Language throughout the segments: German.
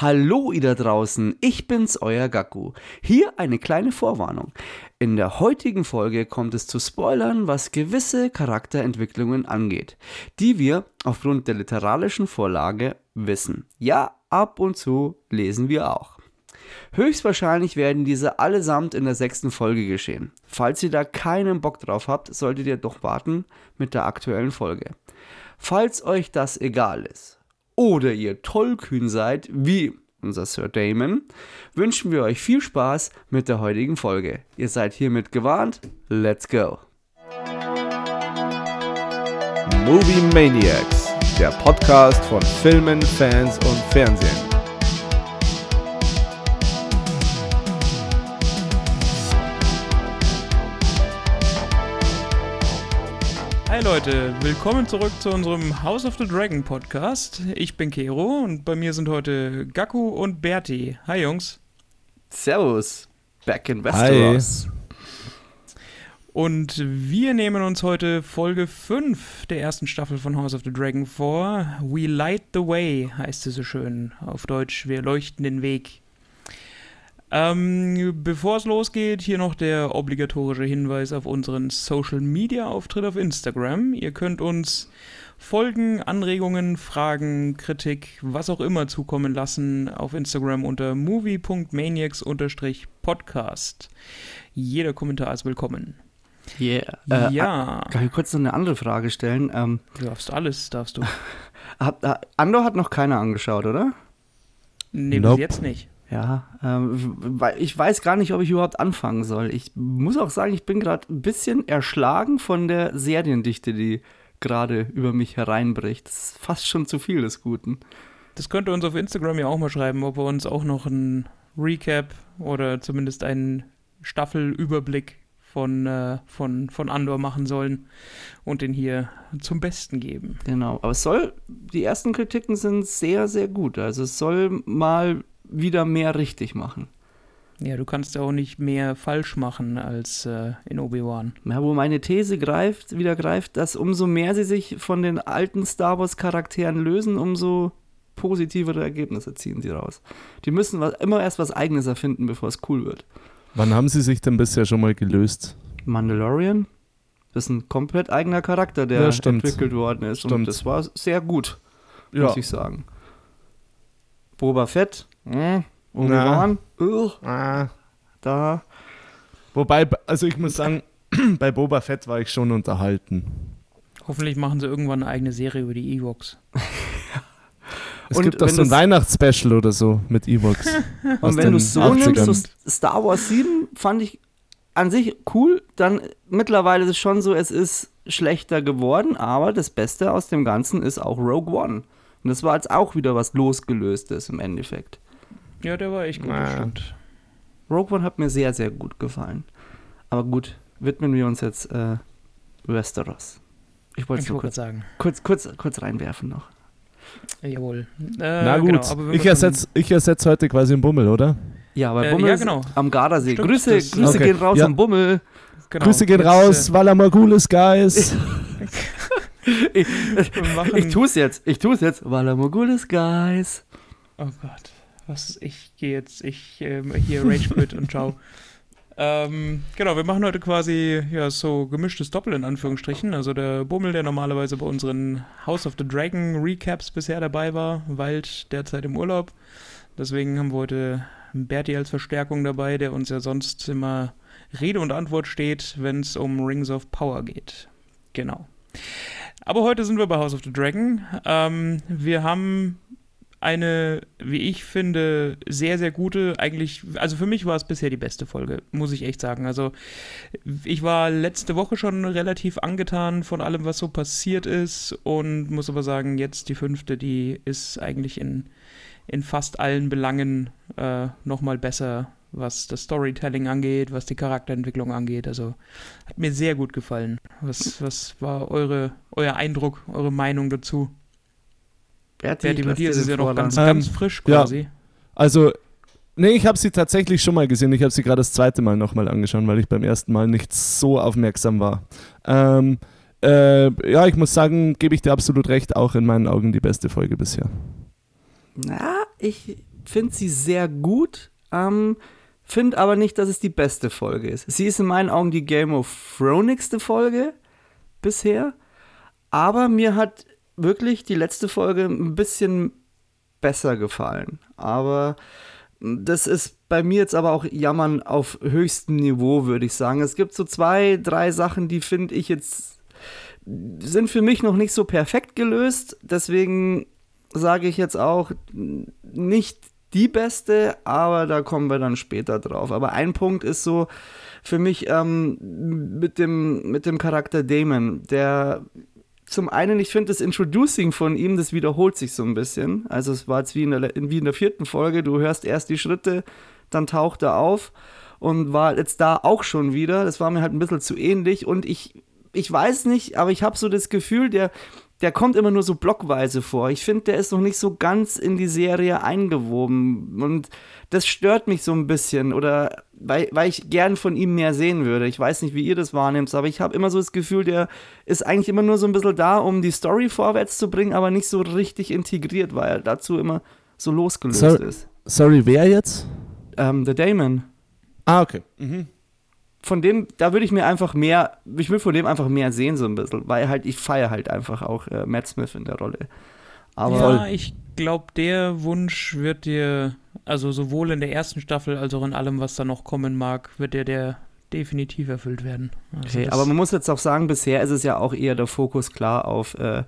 Hallo ihr da draußen, ich bin's, euer Gaku. Hier eine kleine Vorwarnung. In der heutigen Folge kommt es zu Spoilern, was gewisse Charakterentwicklungen angeht, die wir aufgrund der literarischen Vorlage wissen. Ja, ab und zu lesen wir auch. Höchstwahrscheinlich werden diese allesamt in der sechsten Folge geschehen. Falls ihr da keinen Bock drauf habt, solltet ihr doch warten mit der aktuellen Folge. Falls euch das egal ist oder ihr tollkühn seid, wie unser Sir Damon, wünschen wir euch viel Spaß mit der heutigen Folge. Ihr seid hiermit gewarnt. Let's go! Movie Maniacs, der Podcast von Filmen, Fans und Fernsehen. Hi Leute, willkommen zurück zu unserem House of the Dragon Podcast. Ich bin Kero und bei mir sind heute Gaku und Berti. Hi Jungs. Servus, back in Westeros. Und wir nehmen uns heute Folge 5 der ersten Staffel von House of the Dragon vor. We light the way heißt es so schön. Auf Deutsch, wir leuchten den Weg. Ähm, bevor es losgeht, hier noch der obligatorische Hinweis auf unseren Social Media Auftritt auf Instagram. Ihr könnt uns Folgen, Anregungen, Fragen, Kritik, was auch immer zukommen lassen auf Instagram unter movie.maniacs-podcast. Jeder Kommentar ist willkommen. Yeah. Äh, ja. Kann ich kurz noch eine andere Frage stellen? Ähm, du darfst alles, darfst du. Hat, Andor hat noch keiner angeschaut, oder? Nee, nope. bis jetzt nicht. Ja, ähm, ich weiß gar nicht, ob ich überhaupt anfangen soll. Ich muss auch sagen, ich bin gerade ein bisschen erschlagen von der Seriendichte, die gerade über mich hereinbricht. Das ist fast schon zu viel des Guten. Das könnt ihr uns auf Instagram ja auch mal schreiben, ob wir uns auch noch ein Recap oder zumindest einen Staffelüberblick von, äh, von, von Andor machen sollen und den hier zum Besten geben. Genau, aber es soll, die ersten Kritiken sind sehr, sehr gut. Also es soll mal wieder mehr richtig machen. Ja, du kannst ja auch nicht mehr falsch machen als äh, in Obi-Wan. Ja, wo meine These greift, wieder greift, dass umso mehr sie sich von den alten Star Wars-Charakteren lösen, umso positivere Ergebnisse ziehen sie raus. Die müssen was, immer erst was Eigenes erfinden, bevor es cool wird. Wann haben sie sich denn bisher schon mal gelöst? Mandalorian? Das ist ein komplett eigener Charakter, der ja, entwickelt worden ist. Stimmt. Und das war sehr gut, ja. muss ich sagen. Boba Fett hm, Obi-Wan? Ah. Da. Wobei, also ich muss sagen, bei Boba Fett war ich schon unterhalten. Hoffentlich machen sie irgendwann eine eigene Serie über die Ewoks. es und gibt doch so ein Weihnachtsspecial oder so mit Ewoks. und wenn du es so 80ern. nimmst, so Star Wars 7 fand ich an sich cool, dann mittlerweile ist es schon so, es ist schlechter geworden, aber das Beste aus dem Ganzen ist auch Rogue One. Und das war jetzt auch wieder was losgelöstes im Endeffekt. Ja, der war echt gut, ah. stimmt. Rogue One hat mir sehr, sehr gut gefallen. Aber gut, widmen wir uns jetzt äh, Westeros. Ich wollte es nur kurz, sagen. Kurz, kurz, kurz reinwerfen noch. Jawohl. Äh, Na gut, genau, ich ersetze ich ersetz heute quasi einen Bummel, oder? Ja, aber äh, Bummel ja, genau. am Gardasee. Stimmt, Grüße, Grüße okay. gehen raus ja. am Bummel. Genau. Grüße gehen raus, äh, Valamogulis Guys. ich, ich tue es jetzt, ich tue es jetzt. Valamogulis Guys. Oh Gott was ich gehe jetzt, ich ähm, hier Rage Quit und ciao. Ähm, genau, wir machen heute quasi ja so gemischtes Doppel in Anführungsstrichen. Also der Bummel, der normalerweise bei unseren House of the Dragon Recaps bisher dabei war, weilt derzeit im Urlaub. Deswegen haben wir heute Berti als Verstärkung dabei, der uns ja sonst immer Rede und Antwort steht, wenn es um Rings of Power geht. Genau. Aber heute sind wir bei House of the Dragon. Ähm, wir haben eine, wie ich finde, sehr, sehr gute, eigentlich, also für mich war es bisher die beste Folge, muss ich echt sagen. Also ich war letzte Woche schon relativ angetan von allem, was so passiert ist und muss aber sagen, jetzt die fünfte, die ist eigentlich in, in fast allen Belangen äh, nochmal besser, was das Storytelling angeht, was die Charakterentwicklung angeht. Also hat mir sehr gut gefallen. Was, was war eure, euer Eindruck, eure Meinung dazu? Berti, Berti bei dir ist es ja noch ganz, ganz ähm, frisch quasi. Ja. Also, nee, ich habe sie tatsächlich schon mal gesehen. Ich habe sie gerade das zweite Mal nochmal angeschaut, weil ich beim ersten Mal nicht so aufmerksam war. Ähm, äh, ja, ich muss sagen, gebe ich dir absolut recht, auch in meinen Augen die beste Folge bisher. Na, ich finde sie sehr gut. Ähm, finde aber nicht, dass es die beste Folge ist. Sie ist in meinen Augen die Game of Thrones Folge bisher. Aber mir hat wirklich die letzte Folge ein bisschen besser gefallen. Aber das ist bei mir jetzt aber auch Jammern auf höchstem Niveau, würde ich sagen. Es gibt so zwei, drei Sachen, die finde ich jetzt sind für mich noch nicht so perfekt gelöst. Deswegen sage ich jetzt auch nicht die beste, aber da kommen wir dann später drauf. Aber ein Punkt ist so für mich ähm, mit, dem, mit dem Charakter Damon, der zum einen, ich finde das Introducing von ihm, das wiederholt sich so ein bisschen. Also es war jetzt wie in, der, wie in der vierten Folge, du hörst erst die Schritte, dann taucht er auf und war jetzt da auch schon wieder. Das war mir halt ein bisschen zu ähnlich und ich, ich weiß nicht, aber ich habe so das Gefühl, der, der kommt immer nur so blockweise vor. Ich finde, der ist noch nicht so ganz in die Serie eingewoben. Und das stört mich so ein bisschen. Oder weil, weil ich gern von ihm mehr sehen würde. Ich weiß nicht, wie ihr das wahrnehmt, aber ich habe immer so das Gefühl, der ist eigentlich immer nur so ein bisschen da, um die Story vorwärts zu bringen, aber nicht so richtig integriert, weil er dazu immer so losgelöst So- ist. Sorry, wer jetzt? Ähm, The Damon. Ah, okay. Mhm. Von dem, da würde ich mir einfach mehr, ich will von dem einfach mehr sehen, so ein bisschen, weil halt, ich feiere halt einfach auch äh, Matt Smith in der Rolle. Aber ja, ich glaube, der Wunsch wird dir, also sowohl in der ersten Staffel als auch in allem, was da noch kommen mag, wird dir der definitiv erfüllt werden. Also okay, aber man muss jetzt auch sagen, bisher ist es ja auch eher der Fokus klar auf, äh,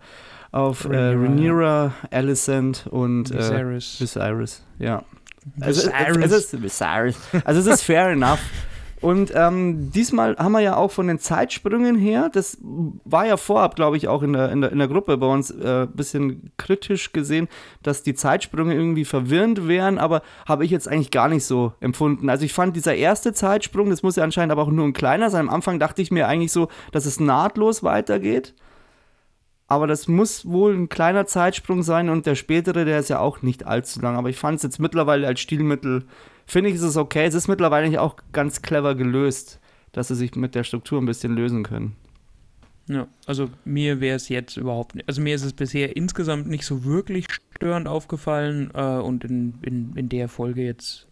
auf äh, Rhaenyra. Rhaenyra, Alicent und äh, Viserys. Viserys, ja. Also, es, Viserys. es ist, Viserys. also es ist fair enough. Und ähm, diesmal haben wir ja auch von den Zeitsprüngen her, das war ja vorab, glaube ich, auch in der, in, der, in der Gruppe bei uns ein äh, bisschen kritisch gesehen, dass die Zeitsprünge irgendwie verwirrend wären, aber habe ich jetzt eigentlich gar nicht so empfunden. Also ich fand dieser erste Zeitsprung, das muss ja anscheinend aber auch nur ein kleiner sein. Am Anfang dachte ich mir eigentlich so, dass es nahtlos weitergeht. Aber das muss wohl ein kleiner Zeitsprung sein und der spätere, der ist ja auch nicht allzu lang. Aber ich fand es jetzt mittlerweile als Stilmittel, finde ich, ist es okay. Es ist mittlerweile auch ganz clever gelöst, dass sie sich mit der Struktur ein bisschen lösen können. Ja, also mir wäre es jetzt überhaupt nicht, also mir ist es bisher insgesamt nicht so wirklich störend aufgefallen äh, und in, in, in der Folge jetzt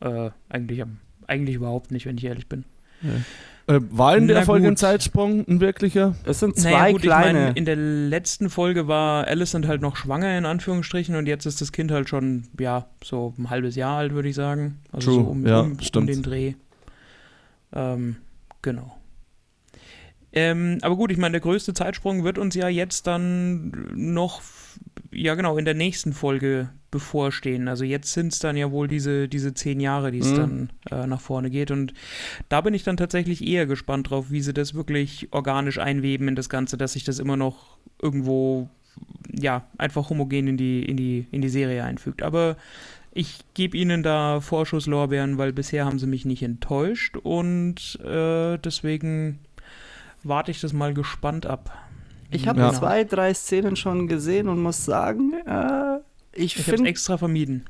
äh, eigentlich, eigentlich überhaupt nicht, wenn ich ehrlich bin. Äh, war in der Na Folge ein. Zeitsprung ein wirklicher? Es sind zwei Naja, gut, kleine. ich meine, in der letzten Folge war Alicent halt noch schwanger, in Anführungsstrichen, und jetzt ist das Kind halt schon, ja, so ein halbes Jahr alt, würde ich sagen. Also True, so um, ja, um, um den Dreh. Ähm, genau. Ähm, aber gut, ich meine, der größte Zeitsprung wird uns ja jetzt dann noch, ja genau, in der nächsten Folge bevorstehen. Also jetzt sind es dann ja wohl diese, diese zehn Jahre, die es Mhm. dann äh, nach vorne geht. Und da bin ich dann tatsächlich eher gespannt drauf, wie sie das wirklich organisch einweben in das Ganze, dass sich das immer noch irgendwo, ja, einfach homogen in die, in die, in die Serie einfügt. Aber ich gebe ihnen da Vorschusslorbeeren, weil bisher haben sie mich nicht enttäuscht und äh, deswegen warte ich das mal gespannt ab. ich habe Ja. zwei, drei Szenen schon gesehen und muss sagen, äh, ich Ich habe es finde extra vermieden.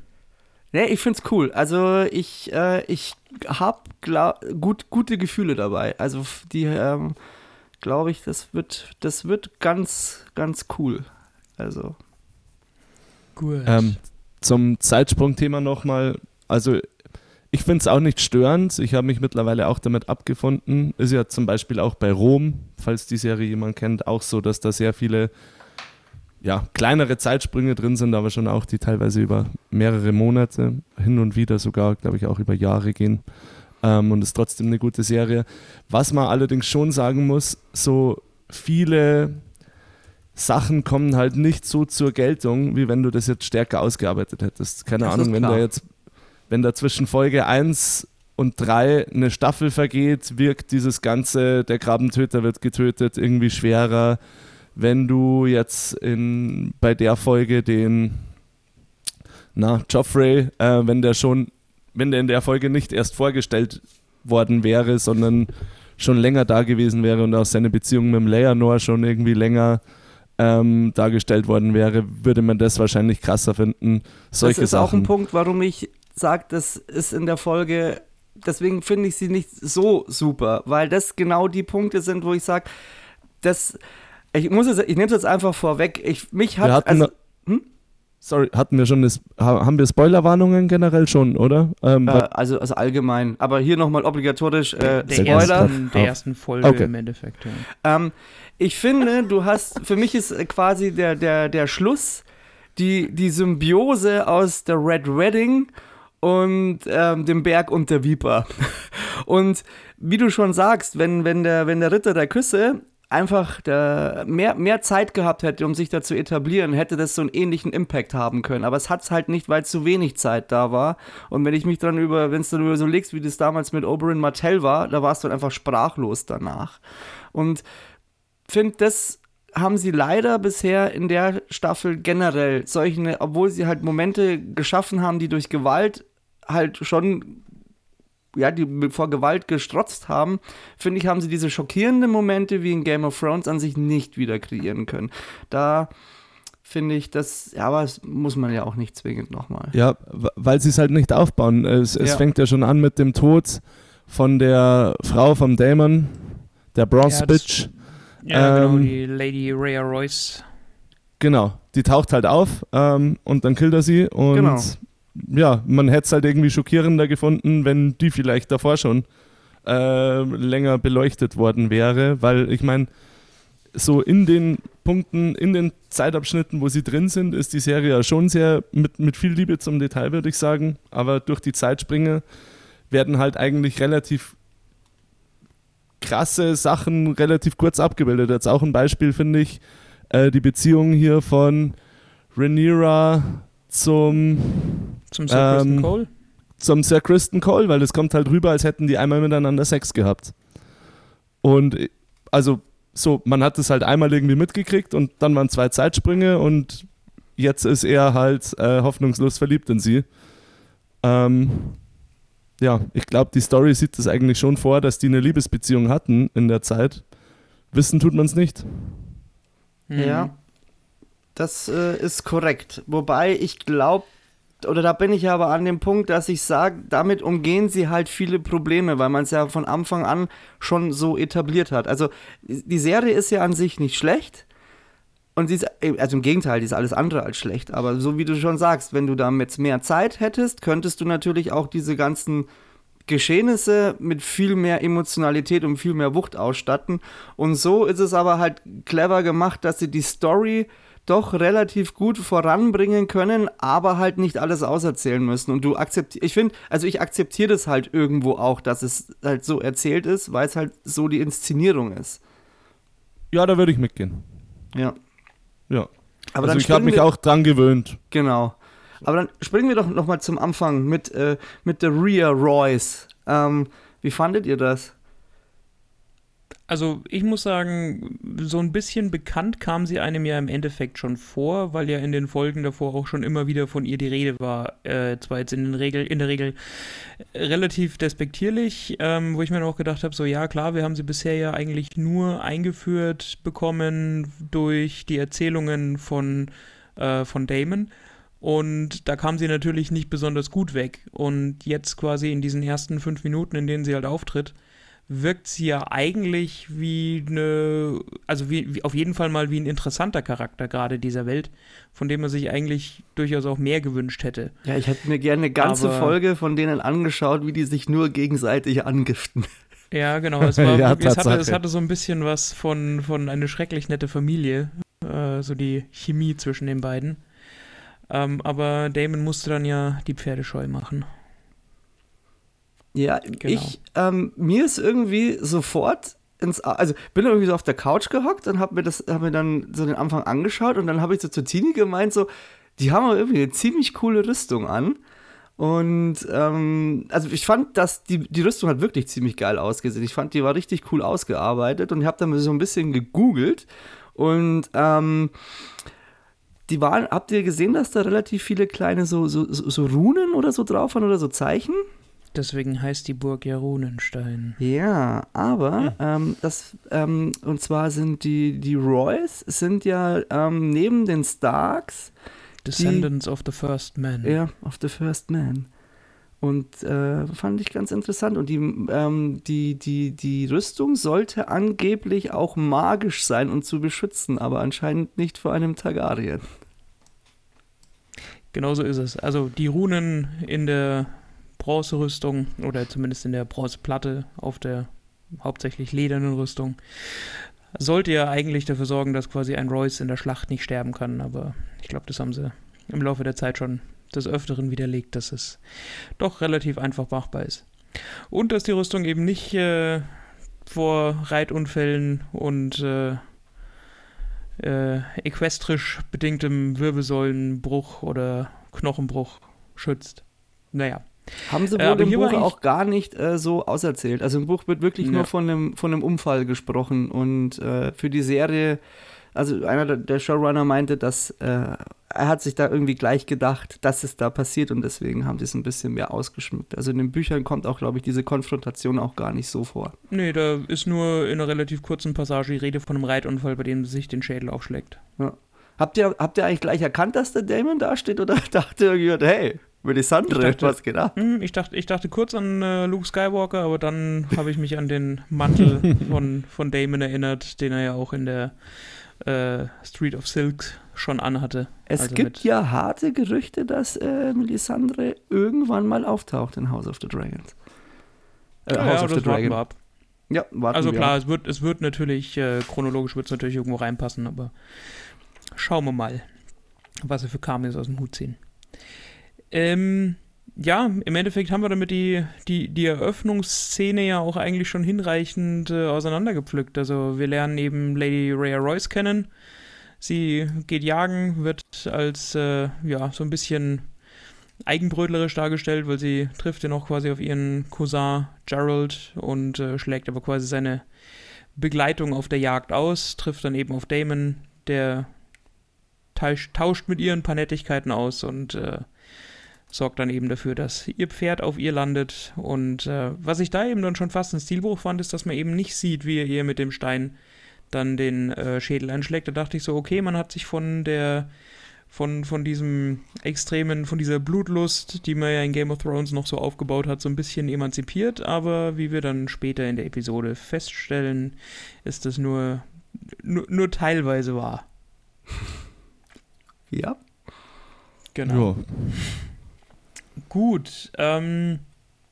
nee, ich find's cool. Also ich, äh, ich habe gut, gute Gefühle dabei. Also die, ähm, glaube ich, das wird, das wird ganz, ganz cool. Also Gut. Ähm, zum Zeitsprung-Thema nochmal. Also, ich finde es auch nicht störend. Ich habe mich mittlerweile auch damit abgefunden. Ist ja zum Beispiel auch bei Rom, falls die Serie jemand kennt, auch so, dass da sehr viele ja, kleinere Zeitsprünge drin sind, aber schon auch die teilweise über mehrere Monate, hin und wieder sogar, glaube ich, auch über Jahre gehen. Ähm, und ist trotzdem eine gute Serie. Was man allerdings schon sagen muss, so viele Sachen kommen halt nicht so zur Geltung, wie wenn du das jetzt stärker ausgearbeitet hättest. Keine Das Ahnung, wenn da jetzt, wenn da zwischen Folge 1 und 3 eine Staffel vergeht, wirkt dieses ganze, der Grabentöter wird getötet, irgendwie schwerer. Wenn du jetzt in, bei der Folge den, na, Joffrey, äh, wenn der schon, wenn der in der Folge nicht erst vorgestellt worden wäre, sondern schon länger da gewesen wäre und auch seine Beziehung mit dem Leonor schon irgendwie länger ähm, dargestellt worden wäre, würde man das wahrscheinlich krasser finden. Solche das ist Sachen. auch ein Punkt, warum ich sage, das ist in der Folge, deswegen finde ich sie nicht so super, weil das genau die Punkte sind, wo ich sage, das, ich muss es, ich nehme es jetzt einfach vorweg, ich, mich Wir hat, hatten, also, hm? Sorry, hatten wir schon eine, haben wir Spoilerwarnungen generell schon, oder? Ähm, äh, also, also allgemein. Aber hier nochmal obligatorisch äh, der Spoiler. Ersten, der ersten Folge okay. im Endeffekt. Ja. Ähm, ich finde, du hast, für mich ist quasi der, der, der Schluss die, die Symbiose aus der Red Wedding und ähm, dem Berg und der Viper. Und wie du schon sagst, wenn, wenn, der, wenn der Ritter der Küsse einfach mehr, mehr Zeit gehabt hätte, um sich da zu etablieren, hätte das so einen ähnlichen Impact haben können. Aber es hat es halt nicht, weil zu wenig Zeit da war. Und wenn ich mich dann über, wenn es dann über so wie das damals mit Oberyn Martell war, da warst du einfach sprachlos danach. Und finde, das haben sie leider bisher in der Staffel generell solche, obwohl sie halt Momente geschaffen haben, die durch Gewalt halt schon ja, die vor Gewalt gestrotzt haben, finde ich, haben sie diese schockierenden Momente wie in Game of Thrones an sich nicht wieder kreieren können. Da finde ich, das, ja, aber das muss man ja auch nicht zwingend nochmal. Ja, weil sie es halt nicht aufbauen. Es, es ja. fängt ja schon an mit dem Tod von der Frau vom Dämon, der Bronze ja, Bitch. Ja, genau, ähm, genau, die Lady Rhea Royce. Genau, die taucht halt auf ähm, und dann killt er sie und genau ja, man hätte es halt irgendwie schockierender gefunden, wenn die vielleicht davor schon äh, länger beleuchtet worden wäre, weil ich meine, so in den Punkten, in den Zeitabschnitten, wo sie drin sind, ist die Serie ja schon sehr mit, mit viel Liebe zum Detail, würde ich sagen. Aber durch die Zeitsprünge werden halt eigentlich relativ krasse Sachen relativ kurz abgebildet. Jetzt auch ein Beispiel, finde ich, äh, die Beziehung hier von Rhaenyra zum zum Sir Kristen ähm, Cole? Zum Sir Kristen Cole, weil das kommt halt rüber, als hätten die einmal miteinander Sex gehabt. Und also so, man hat es halt einmal irgendwie mitgekriegt und dann waren zwei Zeitsprünge und jetzt ist er halt äh, hoffnungslos verliebt in sie. Ähm, ja, ich glaube, die Story sieht das eigentlich schon vor, dass die eine Liebesbeziehung hatten in der Zeit. Wissen tut man es nicht. Ja, das äh, ist korrekt. Wobei ich glaube, oder da bin ich aber an dem Punkt, dass ich sage, damit umgehen sie halt viele Probleme, weil man es ja von Anfang an schon so etabliert hat. Also die Serie ist ja an sich nicht schlecht. Und sie ist, also im Gegenteil, die ist alles andere als schlecht. Aber so wie du schon sagst, wenn du damit mehr Zeit hättest, könntest du natürlich auch diese ganzen Geschehnisse mit viel mehr Emotionalität und viel mehr Wucht ausstatten. Und so ist es aber halt clever gemacht, dass sie die Story doch relativ gut voranbringen können, aber halt nicht alles auserzählen müssen. Und du akzeptierst, ich finde, also ich akzeptiere das halt irgendwo auch, dass es halt so erzählt ist, weil es halt so die Inszenierung ist. Ja, da würde ich mitgehen. Ja. Ja. Aber also ich habe mich auch dran gewöhnt. Genau. Aber dann springen wir doch nochmal zum Anfang mit, äh, mit der Rhea Royce. Ähm, wie fandet ihr das? Also ich muss sagen, so ein bisschen bekannt kam sie einem ja im Endeffekt schon vor, weil ja in den Folgen davor auch schon immer wieder von ihr die Rede war. Äh, zwar jetzt in, Regel, in der Regel relativ despektierlich, ähm, wo ich mir auch gedacht habe, so ja klar, wir haben sie bisher ja eigentlich nur eingeführt bekommen durch die Erzählungen von, äh, von Damon. Und da kam sie natürlich nicht besonders gut weg. Und jetzt quasi in diesen ersten fünf Minuten, in denen sie halt auftritt, wirkt sie ja eigentlich wie eine, also wie, wie, auf jeden Fall mal wie ein interessanter Charakter gerade dieser Welt, von dem man sich eigentlich durchaus auch mehr gewünscht hätte. Ja, ich hätte mir gerne eine ganze Aber, Folge von denen angeschaut, wie die sich nur gegenseitig angiften. Ja, genau. Es, war, ja, es, hatte, es hatte so ein bisschen was von, von eine schrecklich nette Familie, äh, so die Chemie zwischen den beiden. Ähm, aber Damon musste dann ja die Pferde scheu machen. Ja, genau. ich, ähm, mir ist irgendwie sofort ins, also bin irgendwie so auf der Couch gehockt und habe mir das, habe mir dann so den Anfang angeschaut und dann habe ich so zu Tini gemeint, so, die haben aber irgendwie eine ziemlich coole Rüstung an. Und ähm, also ich fand, dass die, die Rüstung hat wirklich ziemlich geil ausgesehen. Ich fand, die war richtig cool ausgearbeitet und ich habe dann so ein bisschen gegoogelt und ähm, die waren, habt ihr gesehen, dass da relativ viele kleine so, so, so Runen oder so drauf waren oder so Zeichen? Deswegen heißt die Burg ja Runenstein. Ja, aber ja. Ähm, das ähm, und zwar sind die die Royce sind ja ähm, neben den Starks Descendants die, of the First Man. Ja, of the First Man. Und äh, fand ich ganz interessant. Und die, ähm, die, die, die Rüstung sollte angeblich auch magisch sein und zu beschützen, aber anscheinend nicht vor einem Targaryen. Genauso ist es. Also die Runen in der Bronzerüstung oder zumindest in der Bronzeplatte auf der hauptsächlich ledernen Rüstung sollte ja eigentlich dafür sorgen, dass quasi ein Royce in der Schlacht nicht sterben kann. Aber ich glaube, das haben sie im Laufe der Zeit schon des Öfteren widerlegt, dass es doch relativ einfach machbar ist. Und dass die Rüstung eben nicht äh, vor Reitunfällen und äh, äh, equestrisch bedingtem Wirbelsäulenbruch oder Knochenbruch schützt. Naja. Haben sie Äh, wohl aber im Buch auch gar nicht äh, so auserzählt. Also im Buch wird wirklich Ja. nur von einem, von einem Unfall gesprochen und äh, für die Serie, also einer der, Showrunner meinte, dass äh, er hat sich da irgendwie gleich gedacht, dass es da passiert und deswegen haben sie es ein bisschen mehr ausgeschmückt. Also in den Büchern kommt auch, glaube ich, diese Konfrontation auch gar nicht so vor. Nee, da ist nur in einer relativ kurzen Passage die Rede von einem Reitunfall, bei dem sich den Schädel aufschlägt. Habt ihr, habt ihr eigentlich gleich erkannt, dass der Damon da steht oder dachte irgendjemand, hey, Melisandre, Ich dachte- was ab? Hm, ich, dachte, ich dachte kurz an äh, Luke Skywalker, aber dann habe ich mich an den Mantel von, von Damon erinnert, den er ja auch in der äh, Street of Silk schon anhatte. Es Also gibt ja harte Gerüchte, dass äh, Melisandre irgendwann mal auftaucht in House of the Dragons. Äh, Ja, House ja, of the Dragon. ab. Ja, warten Also klar, ab. es wird, es wird natürlich, äh, chronologisch wird es natürlich irgendwo reinpassen, aber schauen wir mal, was wir für Cameos aus dem Hut ziehen. Ähm, ja, im Endeffekt haben wir damit die, die, die Eröffnungsszene ja auch eigentlich schon hinreichend äh, auseinandergepflückt. Also wir lernen eben Lady Rhea Royce kennen. Sie geht jagen, wird als äh, ja so ein bisschen eigenbrötlerisch dargestellt, weil sie trifft ja noch quasi auf ihren Cousin Gerald und äh, schlägt aber quasi seine Begleitung auf der Jagd aus, trifft dann eben auf Damon, der tausch, tauscht mit ihr ein paar Nettigkeiten aus und äh, sorgt dann eben dafür, dass ihr Pferd auf ihr landet. Und äh, was ich da eben dann schon fast ein Stilbruch fand, ist, dass man eben nicht sieht, wie er ihr mit dem Stein dann den äh, Schädel einschlägt. Da dachte ich so, okay, man hat sich von der von, von diesem extremen, von dieser Blutlust, die man ja in Game of Thrones noch so aufgebaut hat, so ein bisschen emanzipiert, aber wie wir dann später in der Episode feststellen, ist das nur, nur, nur teilweise wahr. Ja. Genau. Gut. Ähm,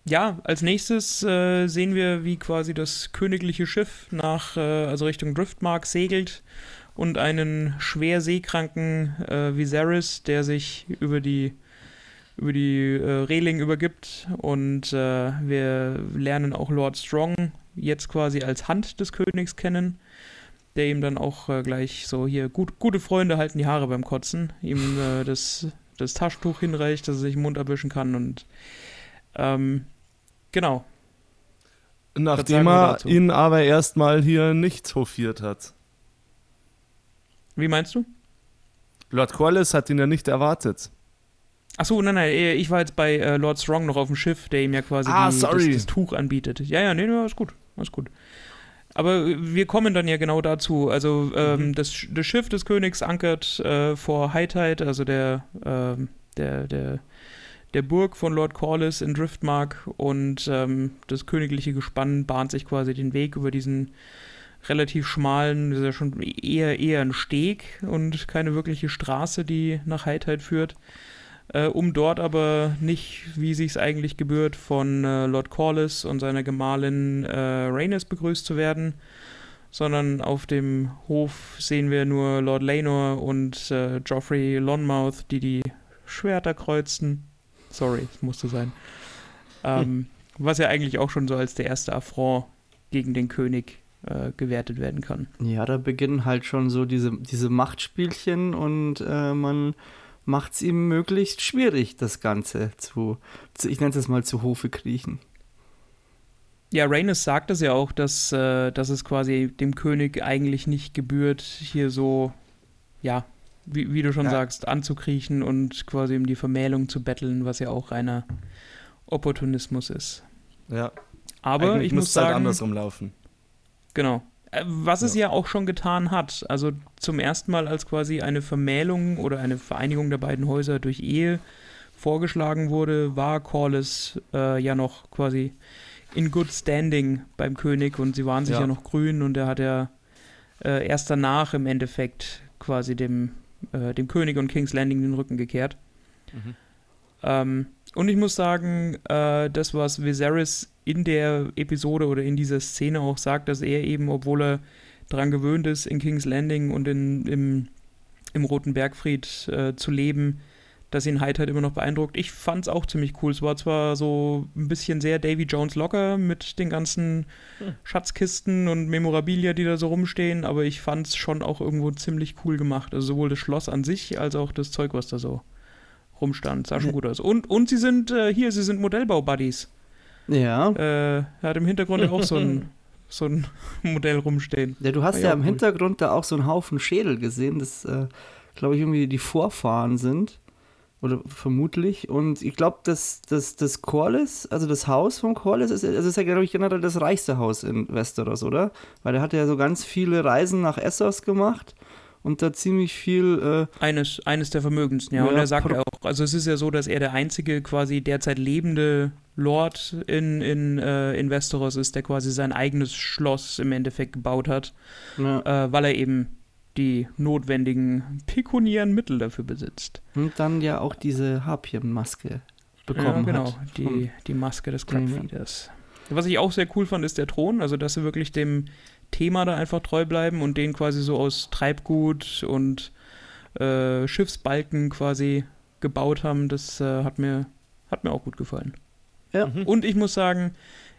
ja, als nächstes äh, sehen wir, wie quasi das königliche Schiff nach, äh, also Richtung Driftmark segelt und einen schwer seekranken äh, Viserys, der sich über die über die äh, Reling übergibt und äh, wir lernen auch Lord Strong jetzt quasi als Hand des Königs kennen, der ihm dann auch äh, gleich so hier gut, gute Freunde halten die Haare beim Kotzen, ihm äh, das, das Taschentuch hinreicht, dass er sich den Mund abwischen kann und ähm, genau. Nachdem er ihn aber erstmal hier nicht hofiert hat. Wie meinst du? Lord Corliss hat ihn ja nicht erwartet. Achso, nein, nein, eh, ich war jetzt bei äh, Lord Strong noch auf dem Schiff, der ihm ja quasi Ah, die. Das, das Tuch anbietet. Ja, ja, nee, nee, alles gut, alles gut. Aber äh, wir kommen dann ja genau dazu. Also ähm, Mhm. das, das Schiff des Königs ankert äh, vor High Tide, also der, ähm, der, der, der Burg von Lord Corliss in Driftmark und ähm, das königliche Gespann bahnt sich quasi den Weg über diesen relativ schmalen, das ist ja schon eher, eher ein Steg und keine wirkliche Straße, die nach High Tide führt äh, um dort aber nicht, wie sich es eigentlich gebührt, von äh, Lord Corliss und seiner Gemahlin äh, Rhaenys begrüßt zu werden, sondern auf dem Hof sehen wir nur Lord Laenor und äh, Joffrey Lonmouth, die die Schwerter kreuzten. Sorry, es musste sein. Ähm, Was ja eigentlich auch schon so als der erste Affront gegen den König äh, gewertet werden kann. Ja, da beginnen halt schon so diese, diese Machtspielchen und äh, man macht es ihm möglichst schwierig, das Ganze zu, zu ich nenne es mal, zu Hofe kriechen. Ja, Rhaenys sagt es ja auch, dass, äh, dass es quasi dem König eigentlich nicht gebührt, hier so, ja, wie, wie du schon Ja. sagst, anzukriechen und quasi um die Vermählung zu betteln, was ja auch reiner Opportunismus ist. Ja. Aber Eigentlich ich muss müsste es halt sagen, andersrum laufen. genau. Äh, Was es Ja. ja auch schon getan hat, also zum ersten Mal als quasi eine Vermählung oder eine Vereinigung der beiden Häuser durch Ehe vorgeschlagen wurde, war Corliss äh, ja noch quasi in good standing beim König und sie waren sich ja, Ja. noch grün und er hat ja äh, erst danach im Endeffekt quasi dem, äh, dem König und King's Landing den Rücken gekehrt. Ähm, und ich muss sagen, äh, das, was Viserys in der Episode oder in dieser Szene auch sagt, dass er eben, obwohl er daran gewöhnt ist, in King's Landing und in, im, im Roten Bergfried äh, zu leben, dass ihn Hyde halt immer noch beeindruckt. Ich fand es auch ziemlich cool. Es war zwar so ein bisschen sehr Davy Jones locker mit den ganzen hm. Schatzkisten und Memorabilia, die da so rumstehen, aber ich fand es schon auch irgendwo ziemlich cool gemacht. Also sowohl das Schloss an sich als auch das Zeug, was da so rumstand. Sah schon gut aus. Und, und sie sind äh, hier, sie sind Modellbau-Buddies. Ja. Äh, er hat im Hintergrund auch so ein, so ein Modell rumstehen. Ja, du hast ja, ja im cool. Hintergrund da auch so einen Haufen Schädel gesehen, das, äh, glaube ich, irgendwie die Vorfahren sind. Oder vermutlich. Und ich glaube, dass das, das Corliss, also das Haus von Corliss, ist, also ist ja, glaube ich, generell das reichste Haus in Westeros, oder? Weil er hat ja so ganz viele Reisen nach Essos gemacht und da ziemlich viel. Äh eines, eines der vermögendsten, ja. ja und er sagt auch, also es ist ja so, dass er der einzige quasi derzeit lebende Lord in, in, äh, in Westeros ist, der quasi sein eigenes Schloss im Endeffekt gebaut hat, ja. äh, weil er eben die notwendigen pekuniären Mittel dafür besitzt. Und dann ja auch diese Harpienmaske bekommen ja, genau, hat. die, die Maske des Crabfeeders. Was ich auch sehr cool fand, ist der Thron, also dass sie wirklich dem Thema da einfach treu bleiben und den quasi so aus Treibgut und äh, Schiffsbalken quasi gebaut haben. Das äh, hat, mir, hat mir auch gut gefallen. Ja. Mhm. Und ich muss sagen,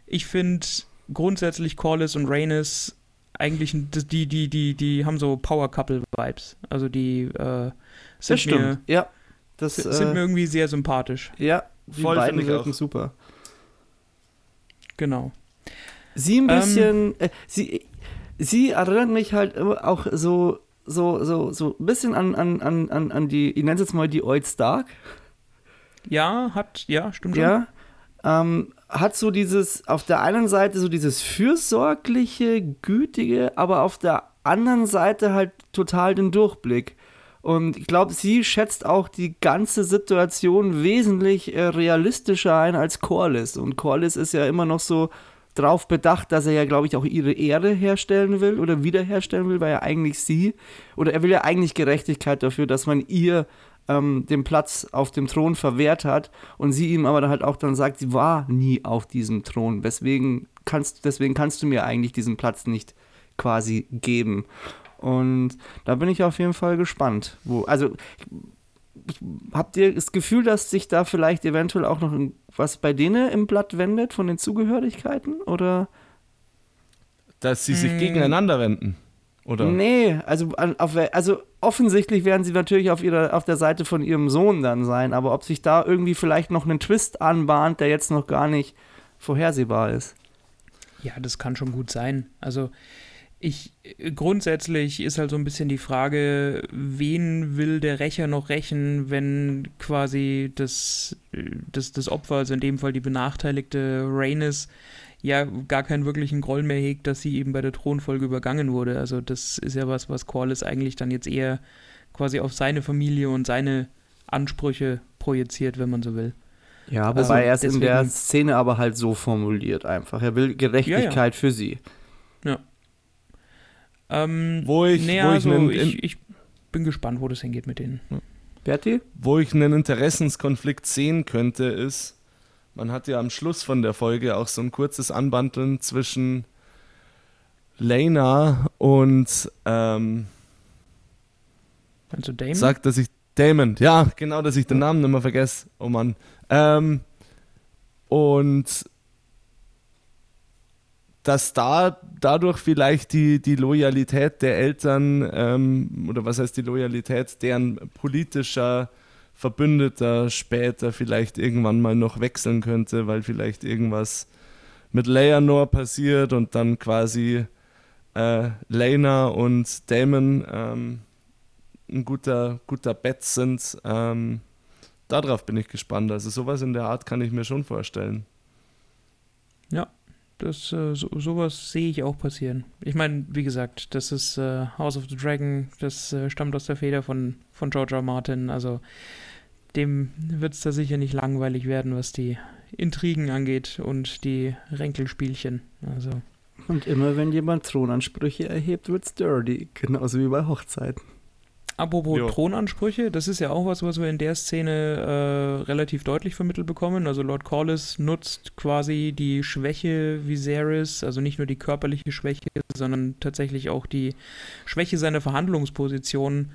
ich finde grundsätzlich Corliss und Rhaenys eigentlich, die, die, die, die haben so Power-Couple-Vibes. Also die äh, sind, das mir, ja, das, sind äh, mir irgendwie sehr sympathisch. Ja, die Voll beiden wirken super. Genau. Sie ein ähm, bisschen, ähm, äh, sie, sie erinnert mich halt auch so, so, so, so ein bisschen an, an, an, an die, ich nenne es jetzt mal die Oid Stark. Ja, hat, ja, stimmt ja. Ähm, hat so dieses, auf der einen Seite so dieses fürsorgliche, gütige, aber auf der anderen Seite halt total den Durchblick. Und ich glaube, sie schätzt auch die ganze Situation wesentlich äh, realistischer ein als Corliss. Und Corliss ist ja immer noch so drauf bedacht, dass er ja, glaube ich, auch ihre Ehre herstellen will oder wiederherstellen will, weil er eigentlich sie, oder er will ja eigentlich Gerechtigkeit dafür, dass man ihr ähm, den Platz auf dem Thron verwehrt hat und sie ihm aber dann halt auch dann sagt, sie war nie auf diesem Thron, deswegen kannst, deswegen kannst du mir eigentlich diesen Platz nicht quasi geben. Und da bin ich auf jeden Fall gespannt. Wo, also habt ihr das Gefühl, dass sich da vielleicht eventuell auch noch was bei denen im Blatt wendet von den Zugehörigkeiten? Oder? Dass sie sich hm. gegeneinander wenden. Oder? Nee, also, auf, also offensichtlich werden sie natürlich auf, ihrer, auf der Seite von ihrem Sohn dann sein, aber ob sich da irgendwie vielleicht noch ein Twist anbahnt, der jetzt noch gar nicht vorhersehbar ist. Ja, das kann schon gut sein. Also ich grundsätzlich ist halt so ein bisschen die Frage, wen will der Rächer noch rächen, wenn quasi das, das, das Opfer, also in dem Fall die benachteiligte Rhaenys, ja gar keinen wirklichen Groll mehr hegt, dass sie eben bei der Thronfolge übergangen wurde. Also das ist ja was, was Corlys eigentlich dann jetzt eher quasi auf seine Familie und seine Ansprüche projiziert, wenn man so will. Ja, wobei also, er es in der Szene aber halt so formuliert einfach. Er will Gerechtigkeit ja, ja. für sie. Ja. Ähm, wo ich, nee, wo also ich, ich, ich, bin gespannt, wo das hingeht mit denen. Berti? Wo ich einen Interessenskonflikt sehen könnte, ist, man hat ja am Schluss von der Folge auch so ein kurzes Anbandeln zwischen Lena und ähm, Meinst du Damon? Sagt, dass ich Damon, ja, genau, dass ich den Namen nicht mehr vergesse. Oh Mann. Ähm, und dass da dadurch vielleicht die, die Loyalität der Eltern ähm, oder was heißt die Loyalität deren politischer Verbündeter später vielleicht irgendwann mal noch wechseln könnte, weil vielleicht irgendwas mit Leonor passiert und dann quasi äh, Lena und Damon ähm, ein guter, guter Bett sind. Ähm, darauf bin ich gespannt. Also sowas in der Art kann ich mir schon vorstellen. Ja, das, äh, so, sowas sehe ich auch passieren. Ich meine, wie gesagt, das ist äh, House of the Dragon, das äh, stammt aus der Feder von, von George R. Martin. Also dem wird es da sicher nicht langweilig werden, was die Intrigen angeht und die Ränkelspielchen. Also. Und immer wenn jemand Thronansprüche erhebt, wird's dirty, genauso wie bei Hochzeiten. Apropos Jo. Thronansprüche, das ist ja auch was, was wir in der Szene äh, relativ deutlich vermittelt bekommen. Also Lord Corlys nutzt quasi die Schwäche Viserys, also nicht nur die körperliche Schwäche, sondern tatsächlich auch die Schwäche seiner Verhandlungsposition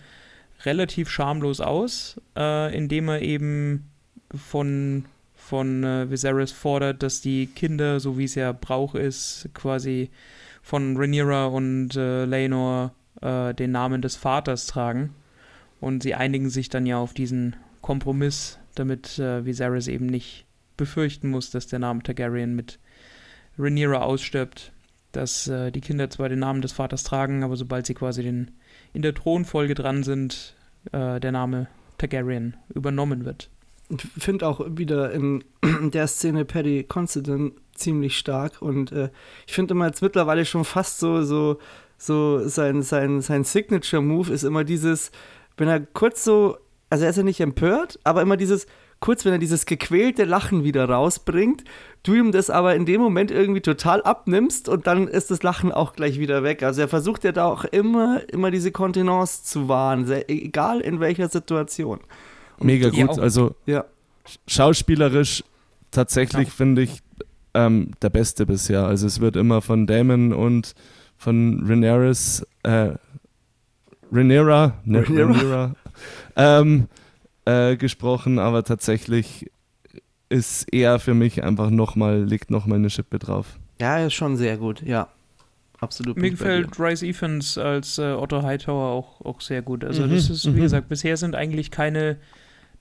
relativ schamlos aus, äh, indem er eben von, von äh, Viserys fordert, dass die Kinder, so wie es ja Brauch ist, quasi von Rhaenyra und äh, Laenor äh, den Namen des Vaters tragen. Und sie einigen sich dann ja auf diesen Kompromiss, damit äh, Viserys eben nicht befürchten muss, dass der Name Targaryen mit Rhaenyra ausstirbt. Dass äh, die Kinder zwar den Namen des Vaters tragen, aber sobald sie quasi den, in der Thronfolge dran sind, äh, der Name Targaryen übernommen wird. Ich finde auch wieder in der Szene Paddy Considine ziemlich stark und äh, ich finde immer jetzt mittlerweile schon fast so, so, so sein, sein, sein Signature-Move ist immer dieses, wenn er kurz so, also er ist ja nicht empört, aber immer dieses, kurz, wenn er dieses gequälte Lachen wieder rausbringt, du ihm das aber in dem Moment irgendwie total abnimmst und dann ist das Lachen auch gleich wieder weg. Also er versucht ja da auch immer, immer diese Kontenance zu wahren, egal in welcher Situation. Und Mega Ja, gut. Also Ja. schauspielerisch tatsächlich Ja. finde ich ähm, der Beste bisher. Also es wird immer von Damon und von Rhaenyra's, äh, Rhaenyra, ne, Rhaenyra. Rhaenyra ähm, äh, gesprochen, aber tatsächlich ist er für mich einfach nochmal, legt nochmal eine Schippe drauf. Ja, er ist schon sehr gut, ja. Absolut. Mir gefällt Rice Evans als äh, Otto Hightower auch, auch sehr gut. Also Mhm, das ist, wie mhm. gesagt, bisher sind eigentlich keine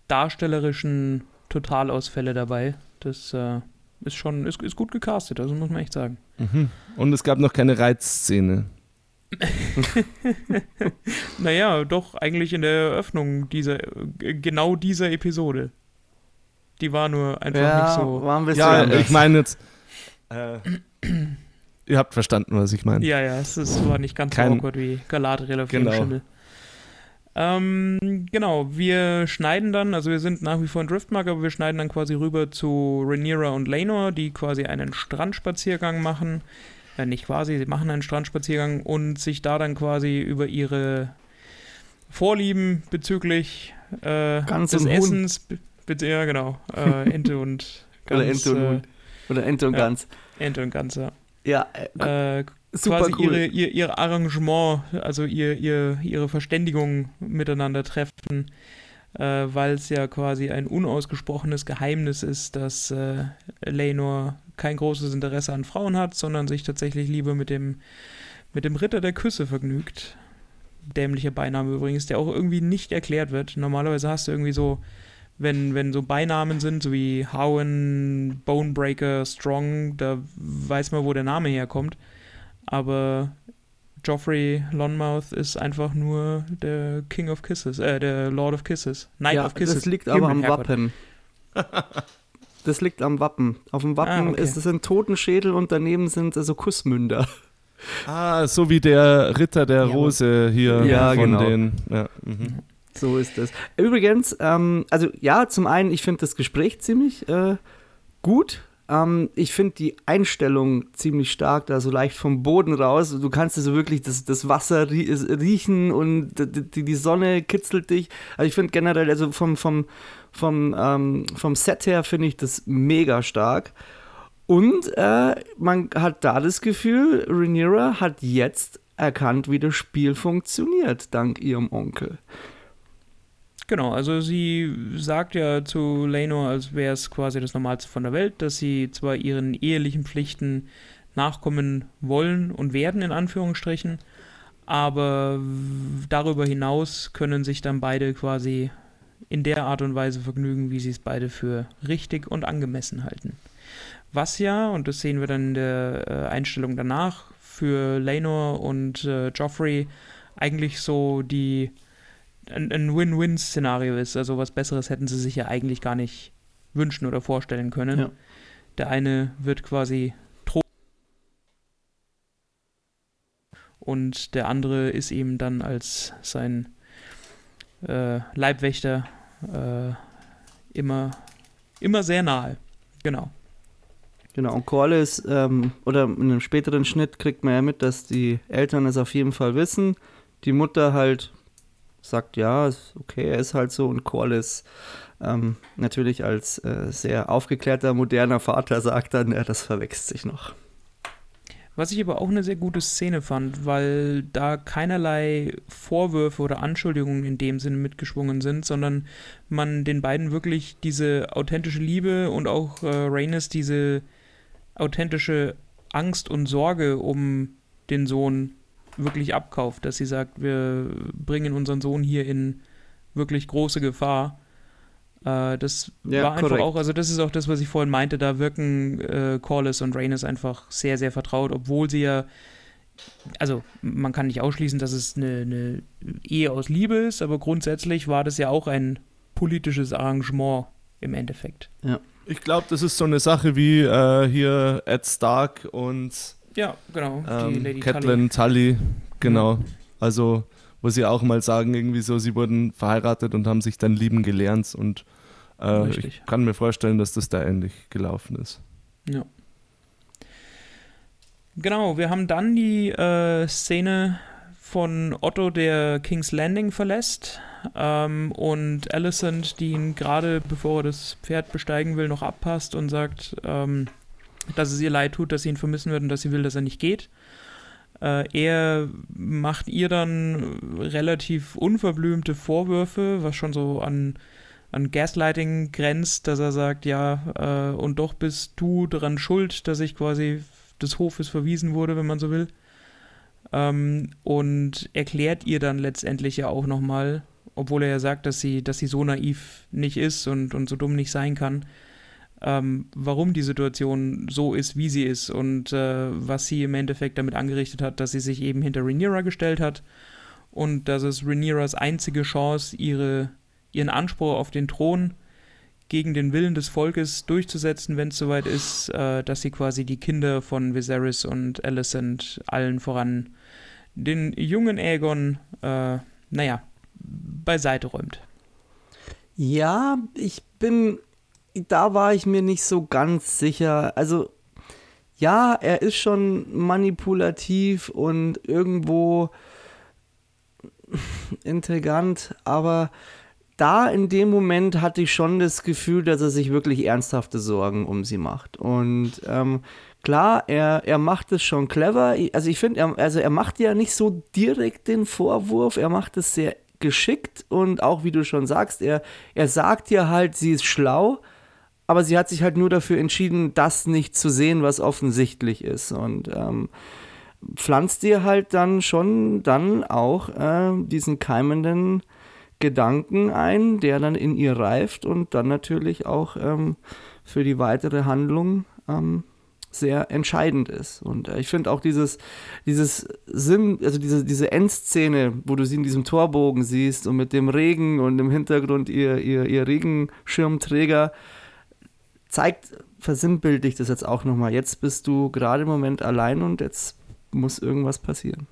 darstellerischen Totalausfälle dabei. Das äh, ist schon, ist, ist gut gecastet, also muss man echt sagen. Und es gab noch keine Reizszene. Naja, doch eigentlich in der Eröffnung dieser, äh, genau dieser Episode. Die war nur einfach ja, nicht so. war ein bisschen Ja, anders. ich meine jetzt, äh, ihr habt verstanden, was ich meine. Ja, ja, es ist, war nicht ganz Kein- so awkward wie Galadriel auf Genau. jedem Schimmel. Ähm, genau, wir schneiden dann, also wir sind nach wie vor in Driftmark, aber wir schneiden dann quasi rüber zu Rhaenyra und Laenor, die quasi einen Strandspaziergang machen. Äh, nicht quasi, sie machen einen Strandspaziergang und sich da dann quasi über ihre Vorlieben bezüglich äh, des. Essens, be- ja genau, äh, Ente und Oder Gans, Ente und äh, Huhn. Oder Ente und. Gans. Ente und Gans, ja. Ja, äh, Äh, super quasi cool. ihre, ihr, ihr Arrangement, also ihr, ihr, ihre Verständigung miteinander treffen, äh, weil es ja quasi ein unausgesprochenes Geheimnis ist, dass äh, Laenor kein großes Interesse an Frauen hat, sondern sich tatsächlich lieber mit dem, mit dem Ritter der Küsse vergnügt. Dämlicher Beiname übrigens, der auch irgendwie nicht erklärt wird. Normalerweise hast du irgendwie so, wenn, wenn so Beinamen sind, so wie Howen, Bonebreaker, Strong, da weiß man, wo der Name herkommt. Aber Joffrey Lonmouth ist einfach nur der King of Kisses, äh, der Lord of Kisses. Knight ja, of Kisses. das liegt aber am Herrgott. Wappen. Das liegt am Wappen. Auf dem Wappen Ah, okay. ist es ein Totenschädel und daneben sind also Kussmünder. Ah, so wie der Ritter der Ja, Rose hier Ja, von genau. den. Ja, mhm. So ist es. Übrigens, ähm, also ja, zum einen, ich finde das Gespräch ziemlich äh, gut. Ähm, ich finde die Einstellung ziemlich stark, da so leicht vom Boden raus. Du kannst also wirklich das, das Wasser rie riechen und die, die Sonne kitzelt dich. Also ich finde generell, also vom, vom, vom, ähm, vom Set her finde ich das mega stark. Und äh, man hat da das Gefühl, Rhaenyra hat jetzt erkannt, wie das Spiel funktioniert, dank ihrem Onkel. Genau, also sie sagt ja zu Laenor, als wäre es quasi das Normalste von der Welt, dass sie zwar ihren ehelichen Pflichten nachkommen wollen und werden, in Anführungsstrichen, aber darüber hinaus können sich dann beide quasi in der Art und Weise vergnügen, wie sie es beide für richtig und angemessen halten. Was ja, und das sehen wir dann in der äh, Einstellung danach, für Laenor und äh, Joffrey eigentlich so die ein, ein Win-Win-Szenario ist. Also was Besseres hätten sie sich ja eigentlich gar nicht wünschen oder vorstellen können. Ja. Der eine wird quasi Thron und der andere ist ihm dann als sein äh, Leibwächter äh, immer, immer sehr nahe. Genau. Genau, und Corlys, ähm, oder in einem späteren Schnitt kriegt man ja mit, dass die Eltern es auf jeden Fall wissen. Die Mutter halt sagt, ja, ist okay, er ist halt so und Corlys ähm, natürlich als äh, sehr aufgeklärter, moderner Vater sagt dann, ja, das verwechselt sich noch. Was ich aber auch eine sehr gute Szene fand, weil da keinerlei Vorwürfe oder Anschuldigungen in dem Sinne mitgeschwungen sind, sondern man den beiden wirklich diese authentische Liebe und auch äh, Rhaenys diese authentische Angst und Sorge um den Sohn wirklich abkauft, dass sie sagt, wir bringen unseren Sohn hier in wirklich große Gefahr. Äh, das ja, war einfach korrekt. auch, also das ist auch das, was ich vorhin meinte, da wirken äh, Corliss und Rhaenys einfach sehr, sehr vertraut, obwohl sie ja, also man kann nicht ausschließen, dass es eine, eine Ehe aus Liebe ist, aber grundsätzlich war das ja auch ein politisches Arrangement im Endeffekt. Ja. Ich glaube, das ist so eine Sache wie äh, hier Ed Stark und ja, genau, ähm, die Catelyn Tully, genau. Ja. Also wo sie auch mal sagen, irgendwie so, sie wurden verheiratet und haben sich dann lieben gelernt und äh, ich kann mir vorstellen, dass das da ähnlich gelaufen ist. Ja. Genau, wir haben dann die äh, Szene von Otto, der King's Landing verlässt ähm, und Alicent, die ihn gerade, bevor er das Pferd besteigen will, noch abpasst und sagt, ähm, dass es ihr leid tut, dass sie ihn vermissen wird und dass sie will, dass er nicht geht. Äh, er macht ihr dann relativ unverblümte Vorwürfe, was schon so an, an Gaslighting grenzt, dass er sagt, ja, äh, und doch bist du daran schuld, dass ich quasi des Hofes verwiesen wurde, wenn man so will. Ähm, und erklärt ihr dann letztendlich ja auch nochmal, obwohl er ja sagt, dass sie, dass sie so naiv nicht ist und, und so dumm nicht sein kann, ähm, warum die Situation so ist, wie sie ist und äh, was sie im Endeffekt damit angerichtet hat, dass sie sich eben hinter Rhaenyra gestellt hat und dass es Rhaenyras einzige Chance, ihre, ihren Anspruch auf den Thron gegen den Willen des Volkes durchzusetzen, wenn es soweit ist, äh, dass sie quasi die Kinder von Viserys und Alicent allen voran den jungen Aegon, äh, naja, beiseite räumt. Ja, ich bin da war ich mir nicht so ganz sicher. Also, ja, er ist schon manipulativ und irgendwo intrigant, aber da in dem Moment hatte ich schon das Gefühl, dass er sich wirklich ernsthafte Sorgen um sie macht. Und ähm, klar, er, er macht es schon clever. Also ich finde, er, also er macht ja nicht so direkt den Vorwurf, er macht es sehr geschickt und auch wie du schon sagst, er, er sagt ja halt, sie ist schlau, aber sie hat sich halt nur dafür entschieden, das nicht zu sehen, was offensichtlich ist. Und ähm, pflanzt dir halt dann schon dann auch äh, diesen keimenden Gedanken ein, der dann in ihr reift und dann natürlich auch ähm, für die weitere Handlung ähm, sehr entscheidend ist. Und äh, ich finde auch dieses, dieses Sinn, also diese, diese Endszene, wo du sie in diesem Torbogen siehst und mit dem Regen und im Hintergrund ihr, ihr, ihr Regenschirmträger, zeigt, versinnbildlich das jetzt auch nochmal. Jetzt bist du gerade im Moment allein und jetzt muss irgendwas passieren.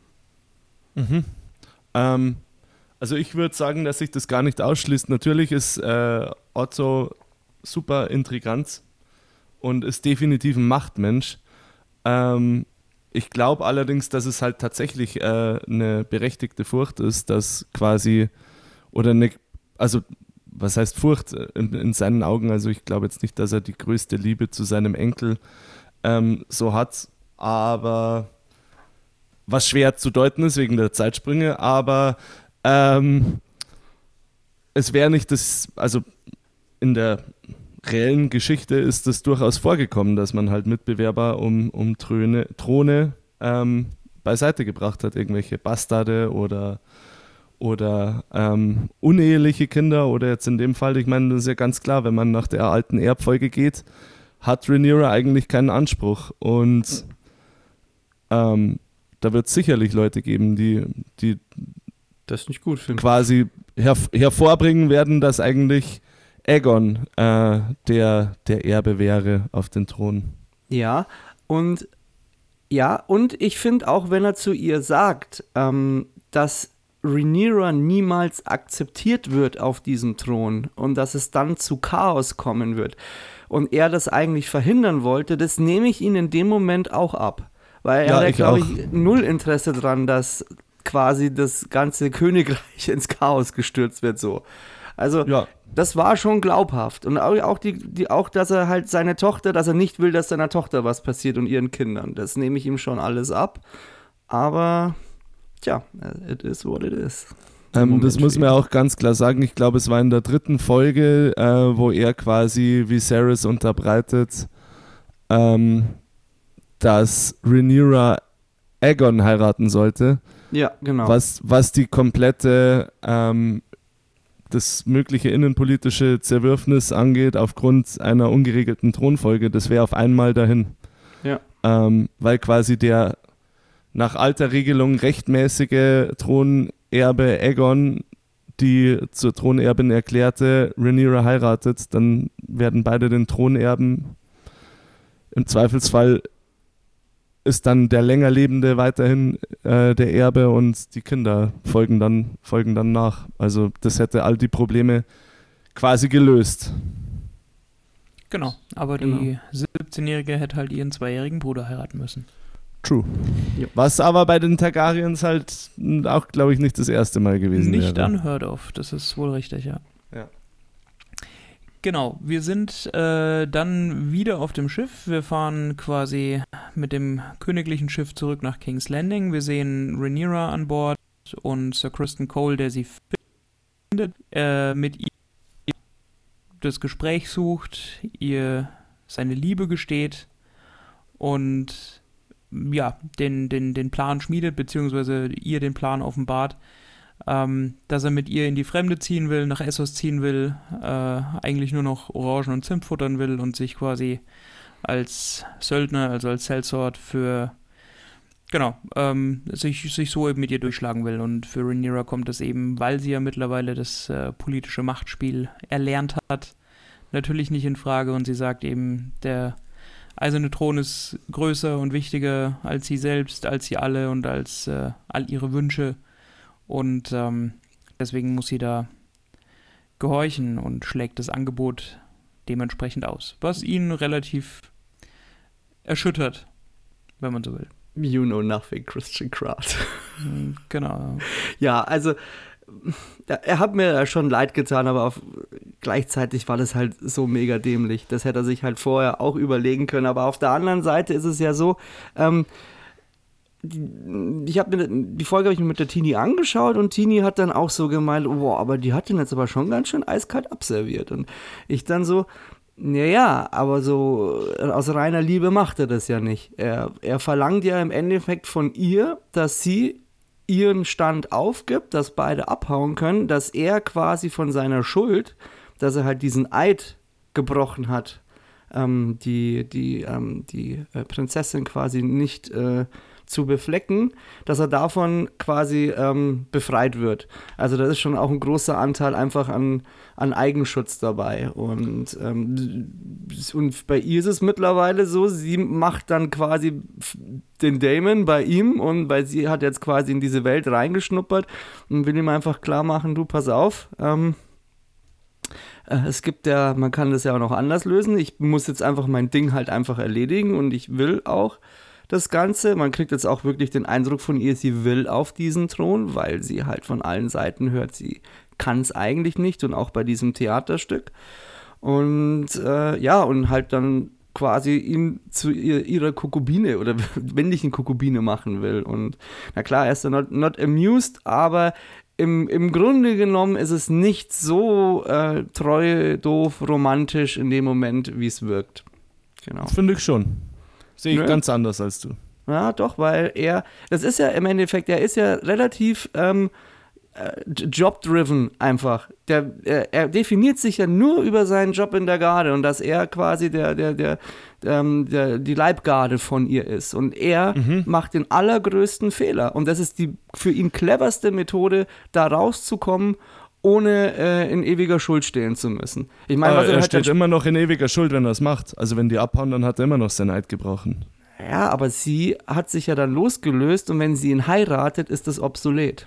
Mhm. Ähm, also ich würde sagen, dass sich das gar nicht ausschließt. Natürlich ist äh, Otto super intrigant und ist definitiv ein Machtmensch. Ähm, ich glaube allerdings, dass es halt tatsächlich äh, eine berechtigte Furcht ist, dass quasi oder eine, also was heißt Furcht in, in, seinen Augen? Also ich glaube jetzt nicht, dass er die größte Liebe zu seinem Enkel ähm, so hat, aber was schwer zu deuten ist wegen der Zeitsprünge, aber ähm, es wäre nicht das, also in der reellen Geschichte ist es durchaus vorgekommen, dass man halt Mitbewerber um, um Throne, Throne ähm, beiseite gebracht hat, irgendwelche Bastarde oder oder ähm, uneheliche Kinder oder jetzt in dem Fall, ich meine, das ist ja ganz klar, wenn man nach der alten Erbfolge geht, hat Rhaenyra eigentlich keinen Anspruch und ähm, da wird es sicherlich Leute geben, die, die das nicht gut finden. Quasi her hervorbringen werden, dass eigentlich Aegon äh, der, der Erbe wäre auf den Thron. Ja, und ja, und ich finde auch, wenn er zu ihr sagt, ähm, dass Rhaenyra niemals akzeptiert wird auf diesem Thron und dass es dann zu Chaos kommen wird und er das eigentlich verhindern wollte, das nehme ich ihm in dem Moment auch ab. Weil er ja, hat, glaube ich, null Interesse dran, dass quasi das ganze Königreich ins Chaos gestürzt wird, so. Also, Ja. das war schon glaubhaft. Und auch, auch, die, die, auch, dass er halt seine Tochter, dass er nicht will, dass seiner Tochter was passiert und ihren Kindern. Das nehme ich ihm schon alles ab. Aber, tja, it is what it is. Ähm, das muss man auch ganz klar sagen. Ich glaube, es war in der dritten Folge, äh, wo er quasi Viserys unterbreitet, ähm, dass Rhaenyra Aegon heiraten sollte, Ja, genau. was, was die komplette, ähm, das mögliche innenpolitische Zerwürfnis angeht, aufgrund einer ungeregelten Thronfolge. Das wäre auf einmal dahin. Ja. Ähm, weil quasi der nach alter Regelung rechtmäßige Thronerbe Aegon die zur Thronerbin erklärte Rhaenyra heiratet, dann werden beide den Thron erben. Im Zweifelsfall ist dann der länger Lebende weiterhin äh, der Erbe und die Kinder folgen dann, folgen dann nach. Also das hätte all die Probleme quasi gelöst. Genau, aber Genau. die 17-Jährige hätte halt ihren zweijährigen Bruder heiraten müssen. True. Ja. Was aber bei den Targaryens halt auch, glaube ich, nicht das erste Mal gewesen Nicht wäre. unheard of, das ist wohl richtig, ja. Ja. Genau, wir sind äh, dann wieder auf dem Schiff. Wir fahren quasi mit dem königlichen Schiff zurück nach King's Landing. Wir sehen Rhaenyra an Bord und Sir Kristen Cole, der sie findet, äh, mit ihr das Gespräch sucht, ihr seine Liebe gesteht und ja, den, den, den Plan schmiedet, beziehungsweise ihr den Plan offenbart, ähm, dass er mit ihr in die Fremde ziehen will, nach Essos ziehen will, äh, eigentlich nur noch Orangen und Zimt futtern will und sich quasi als Söldner, also als Sellsword für genau, ähm, sich, sich so eben mit ihr durchschlagen will. Und für Rhaenyra kommt es eben, weil sie ja mittlerweile das äh, politische Machtspiel erlernt hat, natürlich nicht in Frage und sie sagt eben, der eiserne Thron ist größer und wichtiger als sie selbst, als sie alle und als äh, all ihre Wünsche. Und ähm, deswegen muss sie da gehorchen und schlägt das Angebot dementsprechend aus. Was ihn relativ erschüttert, wenn man so will. You know nothing, Christian Kraut. Hm, Genau. Ja, also er hat mir schon leid getan, aber auf, gleichzeitig war das halt so mega dämlich. Das hätte er sich halt vorher auch überlegen können. Aber auf der anderen Seite ist es ja so, ähm, die, ich habe die Folge habe ich mir mit der Tini angeschaut und Tini hat dann auch so gemeint, boah, aber die hat den jetzt aber schon ganz schön eiskalt abserviert. Und ich dann so, ja, ja, aber so äh, aus reiner Liebe macht er das ja nicht. Er, er verlangt ja im Endeffekt von ihr, dass sie ihren Stand aufgibt, dass beide abhauen können, dass er quasi von seiner Schuld, dass er halt diesen Eid gebrochen hat, ähm, die, die, ähm, die äh, Prinzessin quasi nicht äh, zu beflecken, dass er davon quasi ähm, befreit wird. Also da ist schon auch ein großer Anteil einfach an, an Eigenschutz dabei. Und, ähm, und bei ihr ist es mittlerweile so, sie macht dann quasi den Damon bei ihm und weil sie hat jetzt quasi in diese Welt reingeschnuppert und will ihm einfach klar machen, du pass auf, ähm, äh, es gibt ja, man kann das ja auch noch anders lösen. Ich muss jetzt einfach mein Ding halt einfach erledigen und ich will auch das Ganze. Man kriegt jetzt auch wirklich den Eindruck von ihr, sie will auf diesen Thron, weil sie halt von allen Seiten hört, sie kann es eigentlich nicht und auch bei diesem Theaterstück. Und äh, ja, und halt dann quasi ihn zu ihr, ihrer Kokubine oder männlichen Kokubine machen will. Und na klar, er ist dann not, not amused, aber im, im Grunde genommen ist es nicht so äh, treu, doof, romantisch in dem Moment, wie es wirkt. Genau. Finde ich schon. Sehe ich Nö. ganz anders als du. Ja, doch, weil er, das ist ja im Endeffekt, er ist ja relativ ähm, äh, job-driven einfach. Der, er, er definiert sich ja nur über seinen Job in der Garde und dass er quasi der, der, der, ähm, der, die Leibgarde von ihr ist. Und er macht den allergrößten Fehler. Und das ist die für ihn cleverste Methode, da rauszukommen, ohne äh, in ewiger Schuld stehen zu müssen. Ich meine, was er, er steht immer noch in ewiger Schuld, wenn er es macht. Also wenn die abhauen, dann hat er immer noch sein Eid gebrochen. Ja, aber sie hat sich ja dann losgelöst und wenn sie ihn heiratet, ist das obsolet.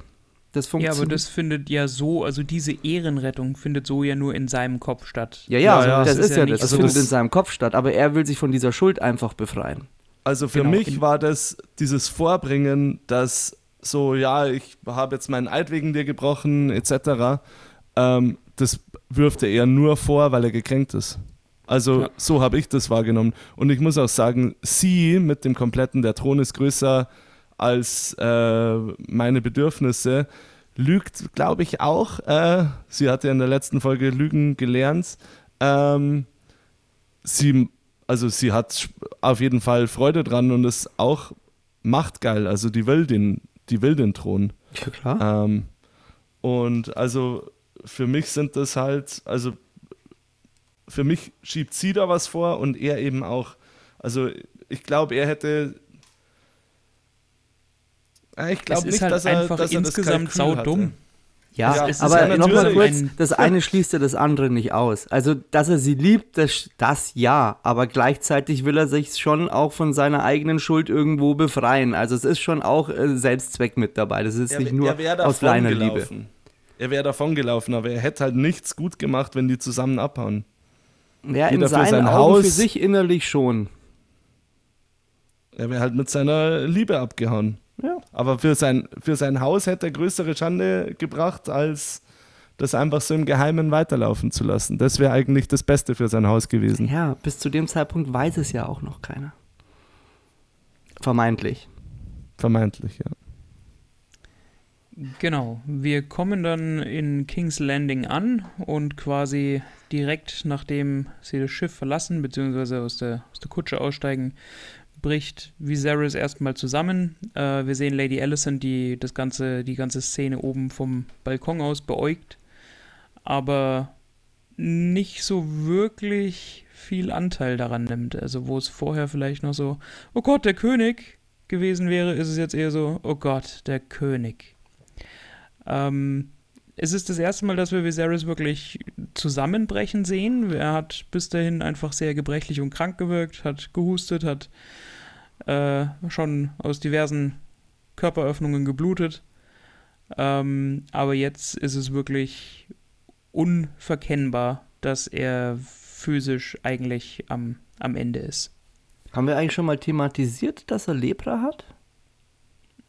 Das Ja, funktioniert. aber das findet ja so, also diese Ehrenrettung findet so ja nur in seinem Kopf statt. ja, ja, Ja, ja, das, das ist ja ja das. Das findet in seinem Kopf statt, aber er will sich von dieser Schuld einfach befreien. Also für Genau. mich war das dieses Vorbringen, dass so, ja, ich habe jetzt meinen Eid wegen dir gebrochen, etc., ähm, das wirft er eher nur vor, weil er gekränkt ist. Also ja. so habe ich das wahrgenommen. Und ich muss auch sagen, sie mit dem kompletten, der Thron ist größer als äh, meine Bedürfnisse, lügt, glaube ich, auch. Äh, sie hat ja in der letzten Folge Lügen gelernt. Ähm, sie, also sie hat auf jeden Fall Freude dran und ist auch machtgeil. Also die will den, die will den Thron. Ja, klar. Ähm, und also für mich sind das halt, also für mich schiebt sie da was vor und er eben auch. Also ich glaube, er hätte. Ich glaube nicht, halt dass er, einfach dass er insgesamt saudumm. Ja, ja aber ja nochmal kurz, das eine schließt ja das andere nicht aus. Also, dass er sie liebt, das, das ja, aber gleichzeitig will er sich schon auch von seiner eigenen Schuld irgendwo befreien. Also es ist schon auch äh, Selbstzweck mit dabei. Das ist er, nicht nur aus reiner Liebe. Er wäre davon gelaufen, aber er hätte halt nichts gut gemacht, wenn die zusammen abhauen. Ja, Jeder in seinen sein Augen Haus, für sich innerlich schon. Er wäre halt mit seiner Liebe abgehauen. Ja. Aber für sein, für sein Haus hätte er größere Schande gebracht, als das einfach so im Geheimen weiterlaufen zu lassen. Das wäre eigentlich das Beste für sein Haus gewesen. Ja, bis zu dem Zeitpunkt weiß es ja auch noch keiner. Vermeintlich. Vermeintlich, ja. Genau, wir kommen dann in King's Landing an und quasi direkt nachdem sie das Schiff verlassen, beziehungsweise aus der, aus der Kutsche aussteigen, bricht Viserys erstmal zusammen. Äh, wir sehen Lady Alicent, die das ganze, die ganze Szene oben vom Balkon aus beäugt, aber nicht so wirklich viel Anteil daran nimmt. Also wo es vorher vielleicht noch so, oh Gott, der König gewesen wäre, ist es jetzt eher so, oh Gott, der König. Ähm, es ist das erste Mal, dass wir Viserys wirklich zusammenbrechen sehen. Er hat bis dahin einfach sehr gebrechlich und krank gewirkt, hat gehustet, hat äh, schon aus diversen Körperöffnungen geblutet. Ähm, aber jetzt ist es wirklich unverkennbar, dass er physisch eigentlich am, am Ende ist. Haben wir eigentlich schon mal thematisiert, dass er Lepra hat?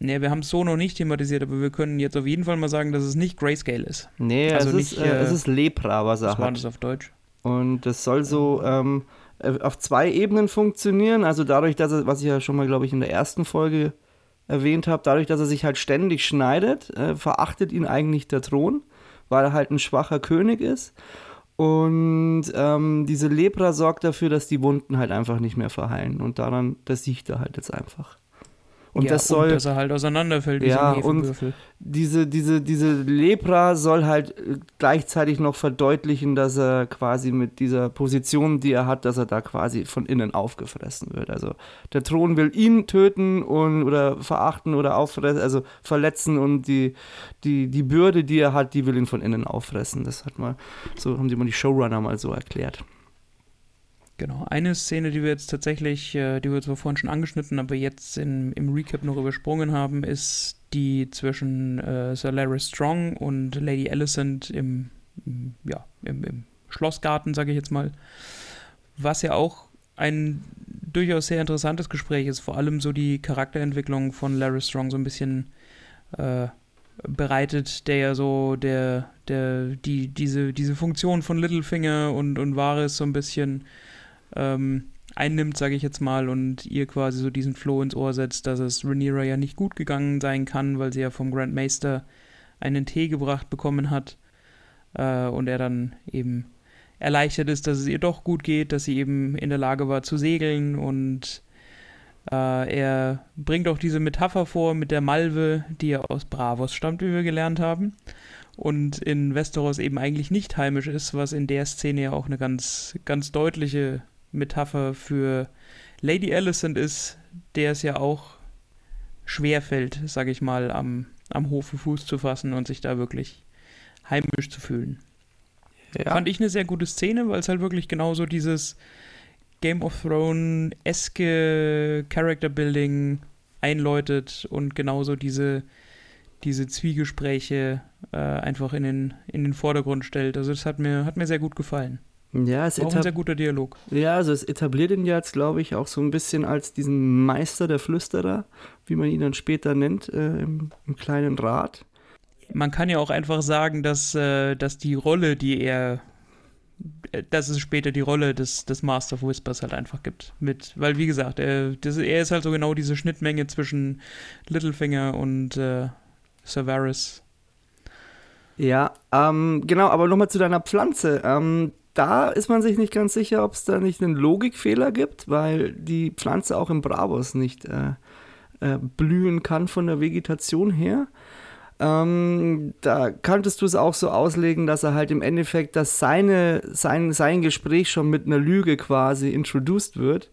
Nee, wir haben es so noch nicht thematisiert, aber wir können jetzt auf jeden Fall mal sagen, dass es nicht Grayscale ist. Nee, also es, nicht, ist, äh, es ist Lepra, was er was hat. War das auf Deutsch? Und das soll so ähm, äh, auf zwei Ebenen funktionieren. Also dadurch, dass er, was ich ja schon mal, glaube ich, in der ersten Folge erwähnt habe, dadurch, dass er sich halt ständig schneidet, äh, verachtet ihn eigentlich der Thron, weil er halt ein schwacher König ist. Und ähm, diese Lepra sorgt dafür, dass die Wunden halt einfach nicht mehr verheilen. Und daran, das sieht er halt jetzt einfach. Und ja, das soll. Und dass er halt auseinanderfällt, ja, und diese, diese, diese Lepra soll halt äh, gleichzeitig noch verdeutlichen, dass er quasi mit dieser Position, die er hat, dass er da quasi von innen aufgefressen wird. Also der Thron will ihn töten und oder verachten oder auffressen, also verletzen und die, die, die Bürde, die er hat, die will ihn von innen auffressen. Das hat mal, so haben die mal die Showrunner mal so erklärt. Genau, eine Szene, die wir jetzt tatsächlich, äh, die wir zwar vorhin schon angeschnitten, aber jetzt in, im Recap noch übersprungen haben, ist die zwischen äh, Sir Larry Strong und Lady Alicent im, ja, im, im Schlossgarten, sage ich jetzt mal. Was ja auch ein durchaus sehr interessantes Gespräch ist, vor allem so die Charakterentwicklung von Larry Strong so ein bisschen äh, bereitet, der ja so der, der, die, diese, diese Funktion von Littlefinger und, und Varys so ein bisschen ähm, einnimmt, sage ich jetzt mal, und ihr quasi so diesen Floh ins Ohr setzt, dass es Rhaenyra ja nicht gut gegangen sein kann, weil sie ja vom Grand Maester einen Tee gebracht bekommen hat äh, und er dann eben erleichtert ist, dass es ihr doch gut geht, dass sie eben in der Lage war zu segeln und äh, er bringt auch diese Metapher vor mit der Malve, die ja aus Bravos stammt, wie wir gelernt haben und in Westeros eben eigentlich nicht heimisch ist, was in der Szene ja auch eine ganz, ganz deutliche Metapher für Lady Alicent ist, der es ja auch schwerfällt, sage ich mal, am, am Hofe Fuß zu fassen und sich da wirklich heimisch zu fühlen. Ja. Fand ich eine sehr gute Szene, weil es halt wirklich genauso dieses Game of Thrones-eske Character Building einläutet und genauso diese, diese Zwiegespräche äh, einfach in den, in den Vordergrund stellt. Also das hat mir, hat mir sehr gut gefallen. Ja, es Auch ein sehr guter Dialog. ja, also es etabliert ihn jetzt, glaube ich, auch so ein bisschen als diesen Meister der Flüsterer, wie man ihn dann später nennt, äh, im, im kleinen Rat. Man kann ja auch einfach sagen, dass, äh, dass die Rolle, die er, äh, dass es später die Rolle des, des Master of Whispers halt einfach gibt. Mit, weil wie gesagt, er, das, er ist halt so genau diese Schnittmenge zwischen Littlefinger und äh, Severus. Ja, ähm, genau, aber nochmal zu deiner Pflanze. Ähm, da ist man sich nicht ganz sicher, ob es da nicht einen Logikfehler gibt, weil die Pflanze auch im Bravos nicht äh, äh, blühen kann von der Vegetation her. Ähm, da könntest du es auch so auslegen, dass er halt im Endeffekt, dass seine, sein, sein Gespräch schon mit einer Lüge quasi introduced wird.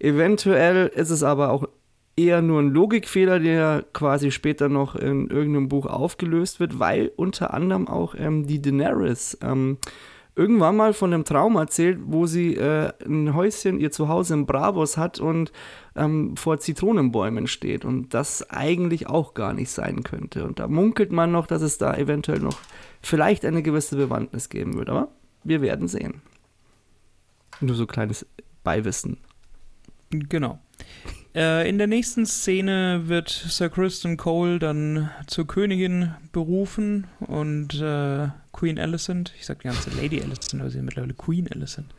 Eventuell ist es aber auch eher nur ein Logikfehler, der quasi später noch in irgendeinem Buch aufgelöst wird, weil unter anderem auch ähm, die Daenerys ähm, irgendwann mal von einem Traum erzählt, wo sie äh, ein Häuschen, ihr Zuhause in Bravos hat und ähm, vor Zitronenbäumen steht und das eigentlich auch gar nicht sein könnte. Und da munkelt man noch, dass es da eventuell noch vielleicht eine gewisse Bewandtnis geben wird, aber wir werden sehen. Nur so kleines Beiwissen. Genau. Äh, in der nächsten Szene wird Sir Kristen Cole dann zur Königin berufen und äh, Queen Alicent, ich sag die ganze Lady Alicent, aber sie ist mittlerweile Queen Alicent,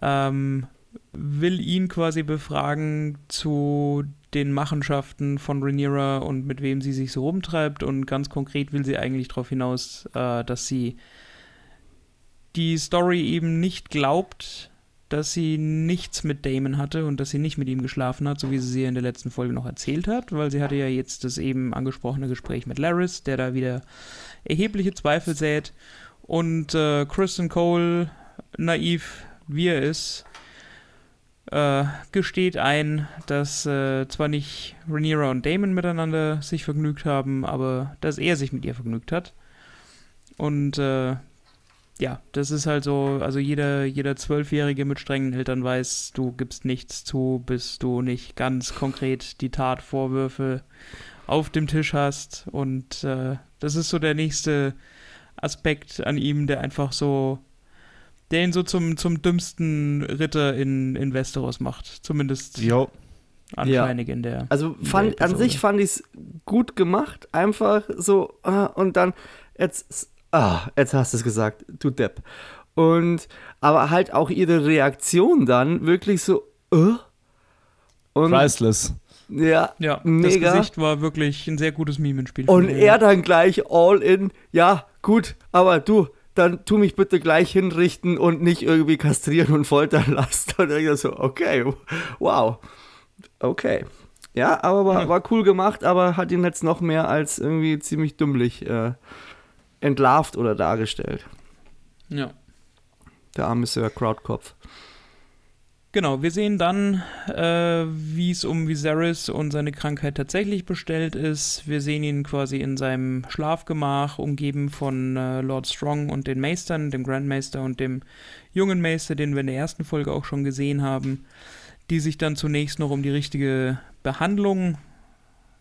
ähm, will ihn quasi befragen zu den Machenschaften von Rhaenyra und mit wem sie sich so rumtreibt und ganz konkret will sie eigentlich darauf hinaus, äh, dass sie die Story eben nicht glaubt, dass sie nichts mit Damon hatte und dass sie nicht mit ihm geschlafen hat, so wie sie sie in der letzten Folge noch erzählt hat, weil sie hatte ja jetzt das eben angesprochene Gespräch mit Laris, der da wieder erhebliche Zweifel sät. Und äh, Kristen Cole, naiv wie er ist, äh, gesteht ein, dass äh, zwar nicht Rhaenyra und Damon miteinander sich vergnügt haben, aber dass er sich mit ihr vergnügt hat. Und äh, ja, das ist halt so, also jeder, jeder Zwölfjährige mit strengen Eltern weiß, du gibst nichts zu, bis du nicht ganz konkret die Tatvorwürfe auf dem Tisch hast. Und äh, das ist so der nächste Aspekt an ihm, der einfach so, der ihn so zum, zum dümmsten Ritter in, in Westeros macht. Zumindest Jo. anscheinend in der. Also in fand, der an sich fand ich es gut gemacht, einfach so, ah, und dann, jetzt, ah, jetzt hast du es gesagt, du Depp. Und, aber halt auch ihre Reaktion dann wirklich so, äh? Und, Priceless. ja, Ja, mega. das Gesicht war wirklich ein sehr gutes Meme im Spiel. Und er dann gleich all in, ja, gut, aber du, dann tu mich bitte gleich hinrichten und nicht irgendwie kastrieren und foltern lassen. Und ich so, okay, wow, okay. Ja, aber war, war cool gemacht, aber hat ihn jetzt noch mehr als irgendwie ziemlich dümmlich äh, entlarvt oder dargestellt. Ja. Der arme Sir Crowdkopf. Genau, wir sehen dann, äh, wie es um Viserys und seine Krankheit tatsächlich bestellt ist. Wir sehen ihn quasi in seinem Schlafgemach, umgeben von äh, Lord Strong und den Meistern, dem Grandmeister und dem jungen Meister, den wir in der ersten Folge auch schon gesehen haben, die sich dann zunächst noch um die richtige Behandlung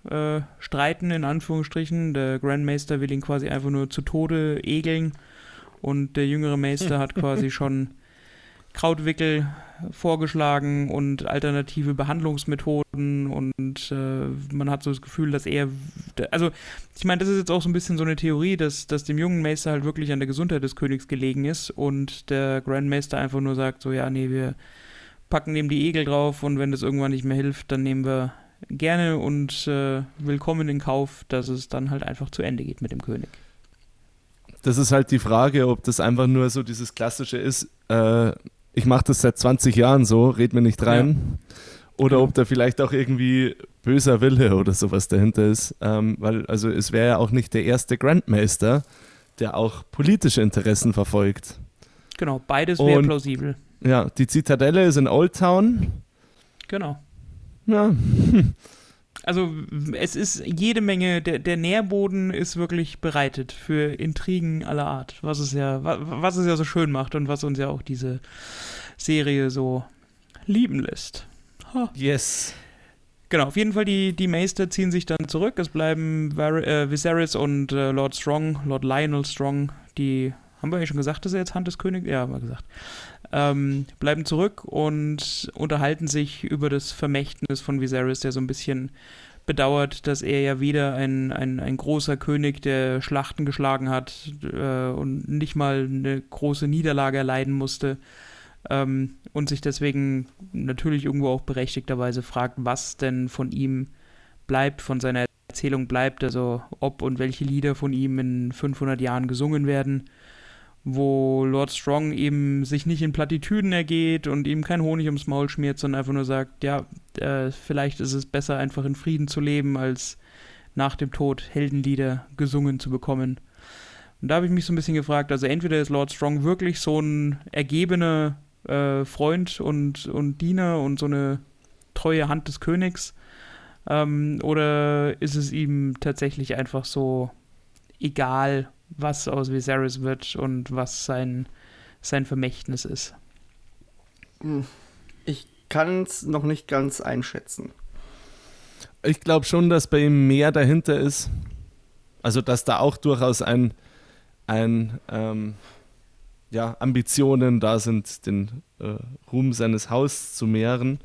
äh, streiten, in Anführungsstrichen. Der Grandmeister will ihn quasi einfach nur zu Tode egeln und der jüngere Meister hat quasi schon Krautwickel vorgeschlagen und alternative Behandlungsmethoden und äh, man hat so das Gefühl, dass er, also ich meine, das ist jetzt auch so ein bisschen so eine Theorie, dass, dass dem jungen Meister halt wirklich an der Gesundheit des Königs gelegen ist und der Grandmeister einfach nur sagt, so ja, nee, wir packen dem die Egel drauf und wenn das irgendwann nicht mehr hilft, dann nehmen wir gerne und äh, willkommen in Kauf, dass es dann halt einfach zu Ende geht mit dem König. Das ist halt die Frage, ob das einfach nur so dieses Klassische ist, äh, ich mache das seit 20 Jahren so, red mir nicht rein. Oder Genau. ob da vielleicht auch irgendwie böser Wille oder sowas dahinter ist. Ähm, weil, also es wäre ja auch nicht der erste Grandmaster, der auch politische Interessen verfolgt. Genau, beides wäre plausibel. Ja, die Zitadelle ist in Old Town. Genau. Ja, Also es ist jede Menge, der, der Nährboden ist wirklich bereitet für Intrigen aller Art, was es ja, wa- was es ja so schön macht und was uns ja auch diese Serie so lieben lässt. Ha. yes. Genau, auf jeden Fall die, die Meister ziehen sich dann zurück. Es bleiben Var äh, Viserys und äh, Lord Strong, Lord Lionel Strong, die haben wir ja schon gesagt, dass er jetzt Hand des Königs, ja, haben wir gesagt, ähm, bleiben zurück und unterhalten sich über das Vermächtnis von Viserys, der so ein bisschen bedauert, dass er ja wieder ein, ein, ein großer König, der Schlachten geschlagen hat äh, und nicht mal eine große Niederlage erleiden musste ähm, und sich deswegen natürlich irgendwo auch berechtigterweise fragt, was denn von ihm bleibt, von seiner Erzählung bleibt, also ob und welche Lieder von ihm in 500 Jahren gesungen werden wo Lord Strong eben sich nicht in Plattitüden ergeht und ihm kein Honig ums Maul schmiert, sondern einfach nur sagt, ja, äh, vielleicht ist es besser, einfach in Frieden zu leben, als nach dem Tod Heldenlieder gesungen zu bekommen. Und da habe ich mich so ein bisschen gefragt, also entweder ist Lord Strong wirklich so ein ergebener äh, Freund und, und Diener und so eine treue Hand des Königs, ähm, oder ist es ihm tatsächlich einfach so egal, was aus Viserys wird und was sein, sein Vermächtnis ist. Hm. Ich kann es noch nicht ganz einschätzen. Ich glaube schon, dass bei ihm mehr dahinter ist. Also, dass da auch durchaus ein, ein ähm, ja, Ambitionen da sind, den äh, Ruhm seines Hauses zu mehren.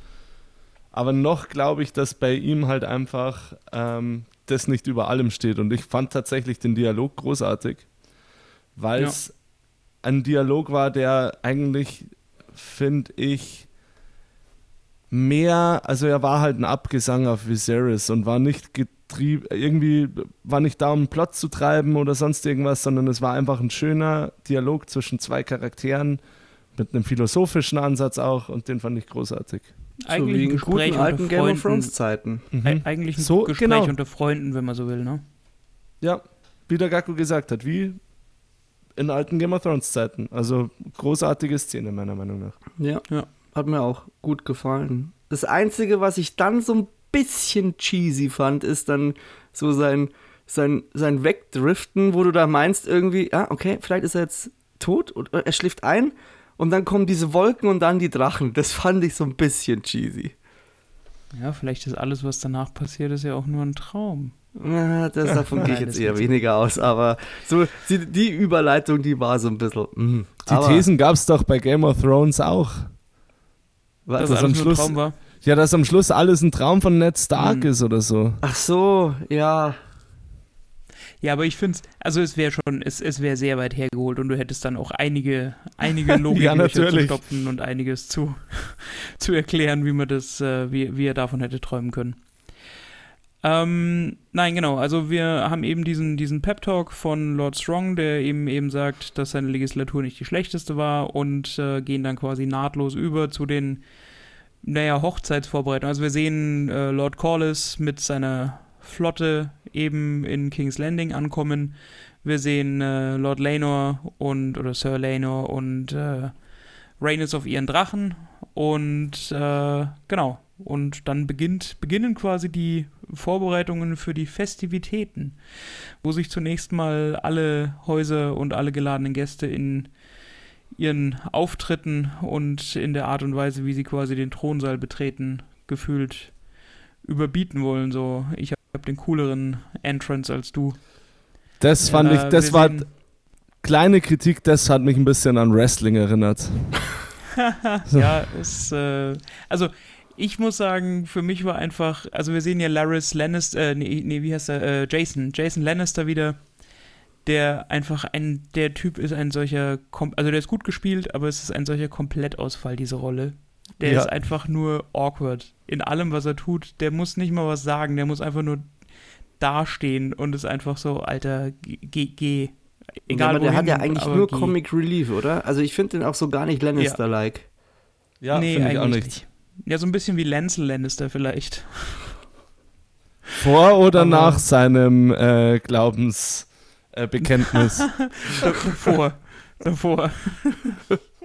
Aber noch glaube ich, dass bei ihm halt einfach ähm, das nicht über allem steht. Und ich fand tatsächlich den Dialog großartig, weil es ja. ein Dialog war, der eigentlich, finde ich, mehr, also er war halt ein Abgesang auf Viserys und war nicht getrieben, irgendwie war nicht da, um Plot zu treiben oder sonst irgendwas, sondern es war einfach ein schöner Dialog zwischen zwei Charakteren mit einem philosophischen Ansatz auch und den fand ich großartig. Eigentlich so ein Gespräch guten alten Game of Thrones Zeiten. Mhm. Eigentlich ein so, Gespräch genau. unter Freunden, wenn man so will, ne? Ja, wie der Gaku gesagt hat, wie in alten Game of Thrones Zeiten. Also großartige Szene meiner Meinung nach. Ja, ja. hat mir auch gut gefallen. Das einzige, was ich dann so ein bisschen cheesy fand, ist dann so sein sein sein Wegdriften, wo du da meinst irgendwie, ja, okay, vielleicht ist er jetzt tot oder er schläft ein und dann kommen diese Wolken und dann die Drachen. Das fand ich so ein bisschen cheesy. Ja, vielleicht ist alles, was danach passiert, ist ja auch nur ein Traum. Ja, das, davon gehe ich jetzt eher weniger aus, aber so die, die, Überleitung, die war so ein bisschen. Mh. Die aber Thesen gab es doch bei Game of Thrones auch. Was, dass am Schluss, Traum war? Ja, dass am Schluss alles ein Traum von Ned Stark mhm. ist oder so. Ach so, ja. Ja, aber ich finde also es wäre schon, es, es wäre sehr weit hergeholt und du hättest dann auch einige, einige Logik ja, zu stopfen und einiges zu, zu erklären, wie man das, äh, wie, wie er davon hätte träumen können. Ähm, nein, genau, also wir haben eben diesen, diesen Pep-Talk von Lord Strong, der eben eben sagt, dass seine Legislatur nicht die schlechteste war und äh, gehen dann quasi nahtlos über zu den, naja, Hochzeitsvorbereitungen. Also wir sehen äh, Lord Corliss mit seiner Flotte eben in King's Landing ankommen. Wir sehen äh, Lord Lanor und oder Sir Lanor und äh, Rhaenys auf ihren Drachen und äh, genau und dann beginnt beginnen quasi die Vorbereitungen für die Festivitäten, wo sich zunächst mal alle Häuser und alle geladenen Gäste in ihren Auftritten und in der Art und Weise, wie sie quasi den Thronsaal betreten, gefühlt überbieten wollen. So, ich habe den cooleren Entrance als du. Das fand ich, das war kleine Kritik, das hat mich ein bisschen an Wrestling erinnert. ja, es, äh, also ich muss sagen, für mich war einfach, also wir sehen ja Laris Lannister, äh, nee, nee, wie heißt er, äh, Jason, Jason Lannister wieder, der einfach ein, der Typ ist ein solcher, also der ist gut gespielt, aber es ist ein solcher Komplettausfall, diese Rolle. Der ja. ist einfach nur awkward in allem, was er tut. Der muss nicht mal was sagen, der muss einfach nur dastehen und ist einfach so, Alter, geh, geh. Egal, ja, aber der wohin, hat ja eigentlich nur geh. Comic Relief, oder? Also ich finde den auch so gar nicht Lannister-like. Ja, ja nee, eigentlich auch nicht. nicht. Ja, so ein bisschen wie Lancel Lannister vielleicht. Vor oder aber nach seinem äh, Glaubensbekenntnis? Äh, davor. Davor.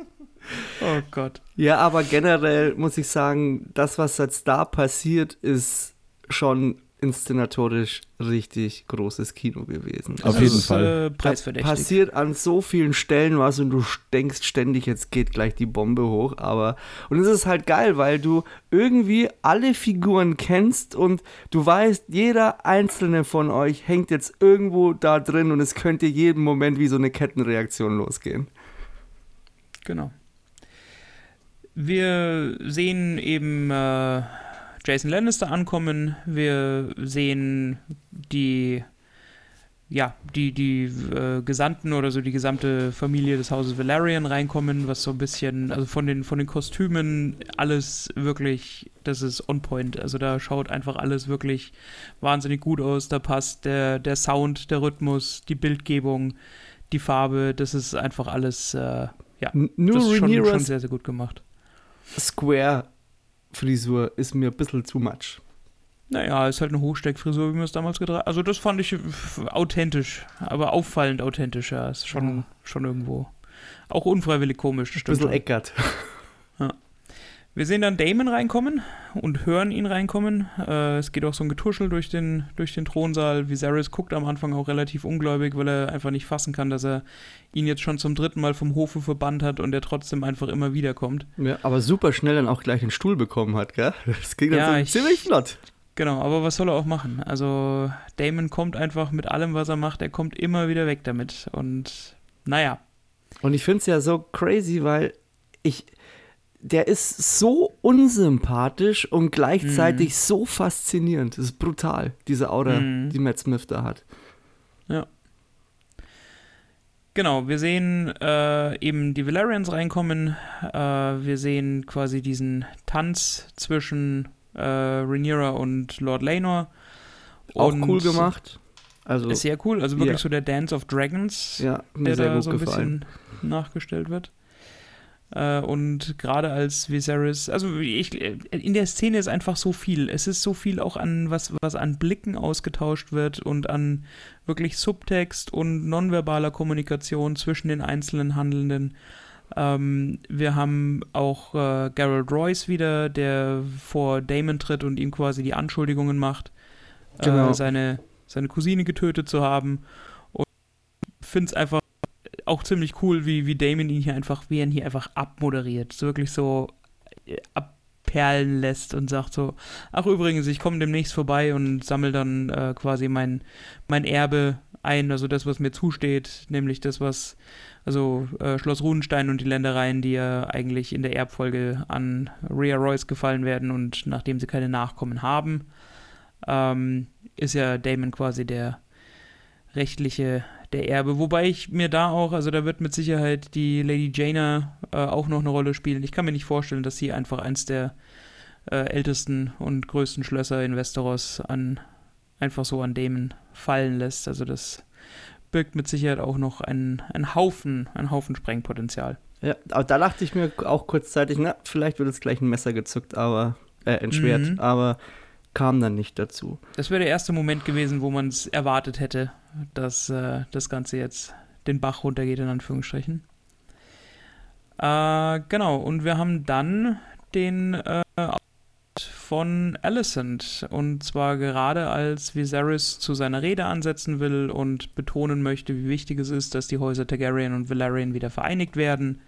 Oh Gott. Ja, aber generell muss ich sagen, das, was jetzt da passiert, ist schon inszenatorisch richtig großes Kino gewesen. Auf Das jeden ist, Fall. Äh, Da preisverdächtig. passiert an so vielen Stellen was und du denkst ständig, jetzt geht gleich die Bombe hoch, aber und es ist halt geil, weil du irgendwie alle Figuren kennst und du weißt, jeder einzelne von euch hängt jetzt irgendwo da drin und es könnte jeden Moment wie so eine Kettenreaktion losgehen. Genau. Wir sehen eben äh, Jason Lannister ankommen. Wir sehen die, ja, die, die äh, Gesandten oder so die gesamte Familie des Hauses Valerian reinkommen, was so ein bisschen, also von den, von den Kostümen alles wirklich, das ist on point. Also da schaut einfach alles wirklich wahnsinnig gut aus. Da passt der, der Sound, der Rhythmus, die Bildgebung, die Farbe, das ist einfach alles, äh, ja, Nur das ist schon, schon sehr, sehr gut gemacht. Square-Frisur ist mir ein bisschen too much. Naja, ist halt eine Hochsteckfrisur, wie wir es damals getragen Also das fand ich authentisch, aber auffallend authentisch, ja. Ist schon, Ja. schon irgendwo. Auch unfreiwillig komisch, das Ein stimmt. bisschen Schon. Eckert. Wir sehen dann Damon reinkommen und hören ihn reinkommen. Äh, es geht auch so ein Getuschel durch den, durch den Thronsaal. Viserys guckt am Anfang auch relativ ungläubig, weil er einfach nicht fassen kann, dass er ihn jetzt schon zum dritten Mal vom Hofe verbannt hat und er trotzdem einfach immer wieder kommt. Ja, aber super schnell dann auch gleich den Stuhl bekommen hat, gell? Das ging dann Ja, so ich- ziemlich flott. Genau, aber was soll er auch machen? Also Damon kommt einfach mit allem, was er macht, er kommt immer wieder weg damit. Und naja, Und ich finde es ja so crazy, weil ich, der ist so unsympathisch und gleichzeitig so faszinierend. Das ist brutal, diese Aura, Mhm. die Matt Smith da hat. Genau, wir sehen äh, eben die Valerians reinkommen. Äh, wir sehen quasi diesen Tanz zwischen äh, Rhaenyra und Lord Laenor. Auch Und cool gemacht. Also, Ist sehr cool, also wirklich Ja. so der Dance of Dragons, ja, der sehr da gut so ein bisschen nachgestellt wird. Äh, und gerade als Viserys, also ich, in der Szene ist einfach so viel. Es ist so viel auch an, was, was an Blicken ausgetauscht wird und an wirklich Subtext und nonverbaler Kommunikation zwischen den einzelnen Handelnden. Ähm, wir haben auch äh, Gerald Royce wieder, der vor Damon tritt und ihm quasi die Anschuldigungen macht, Genau. äh, seine, seine Cousine getötet zu haben. Und finde es einfach auch ziemlich cool, wie, wie Damon ihn hier einfach, wie er ihn hier einfach abmoderiert. So wirklich so äh, abperlen lässt und sagt so, ach übrigens, ich komme demnächst vorbei und sammle dann äh, quasi mein, mein Erbe ein, also das, was mir zusteht, nämlich das, was, also äh, Schloss Runenstein und die Ländereien, die ja eigentlich in der Erbfolge an Rhea Royce gefallen werden und nachdem sie keine Nachkommen haben, ähm, ist ja Damon quasi der rechtliche, der Erbe. Wobei ich mir da auch, also da wird mit Sicherheit die Lady Jaina äh, auch noch eine Rolle spielen. Ich kann mir nicht vorstellen, dass sie einfach eins der äh, ältesten und größten Schlösser in Westeros an einfach so an Damon fallen lässt. Also das birgt mit Sicherheit auch noch einen, einen Haufen, einen Haufen Sprengpotenzial. Ja, aber da dachte ich mir auch kurzzeitig, na, vielleicht wird jetzt gleich ein Messer gezückt, aber, äh, ein Schwert, Mhm. aber kam dann nicht dazu. Das wäre der erste Moment gewesen, wo man es erwartet hätte, dass äh, das Ganze jetzt den Bach runtergeht, in Anführungsstrichen. Äh, genau, und wir haben dann den äh, von Alicent. Und zwar gerade als Viserys zu seiner Rede ansetzen will und betonen möchte, wie wichtig es ist, dass die Häuser Targaryen und Valerian wieder vereinigt werden,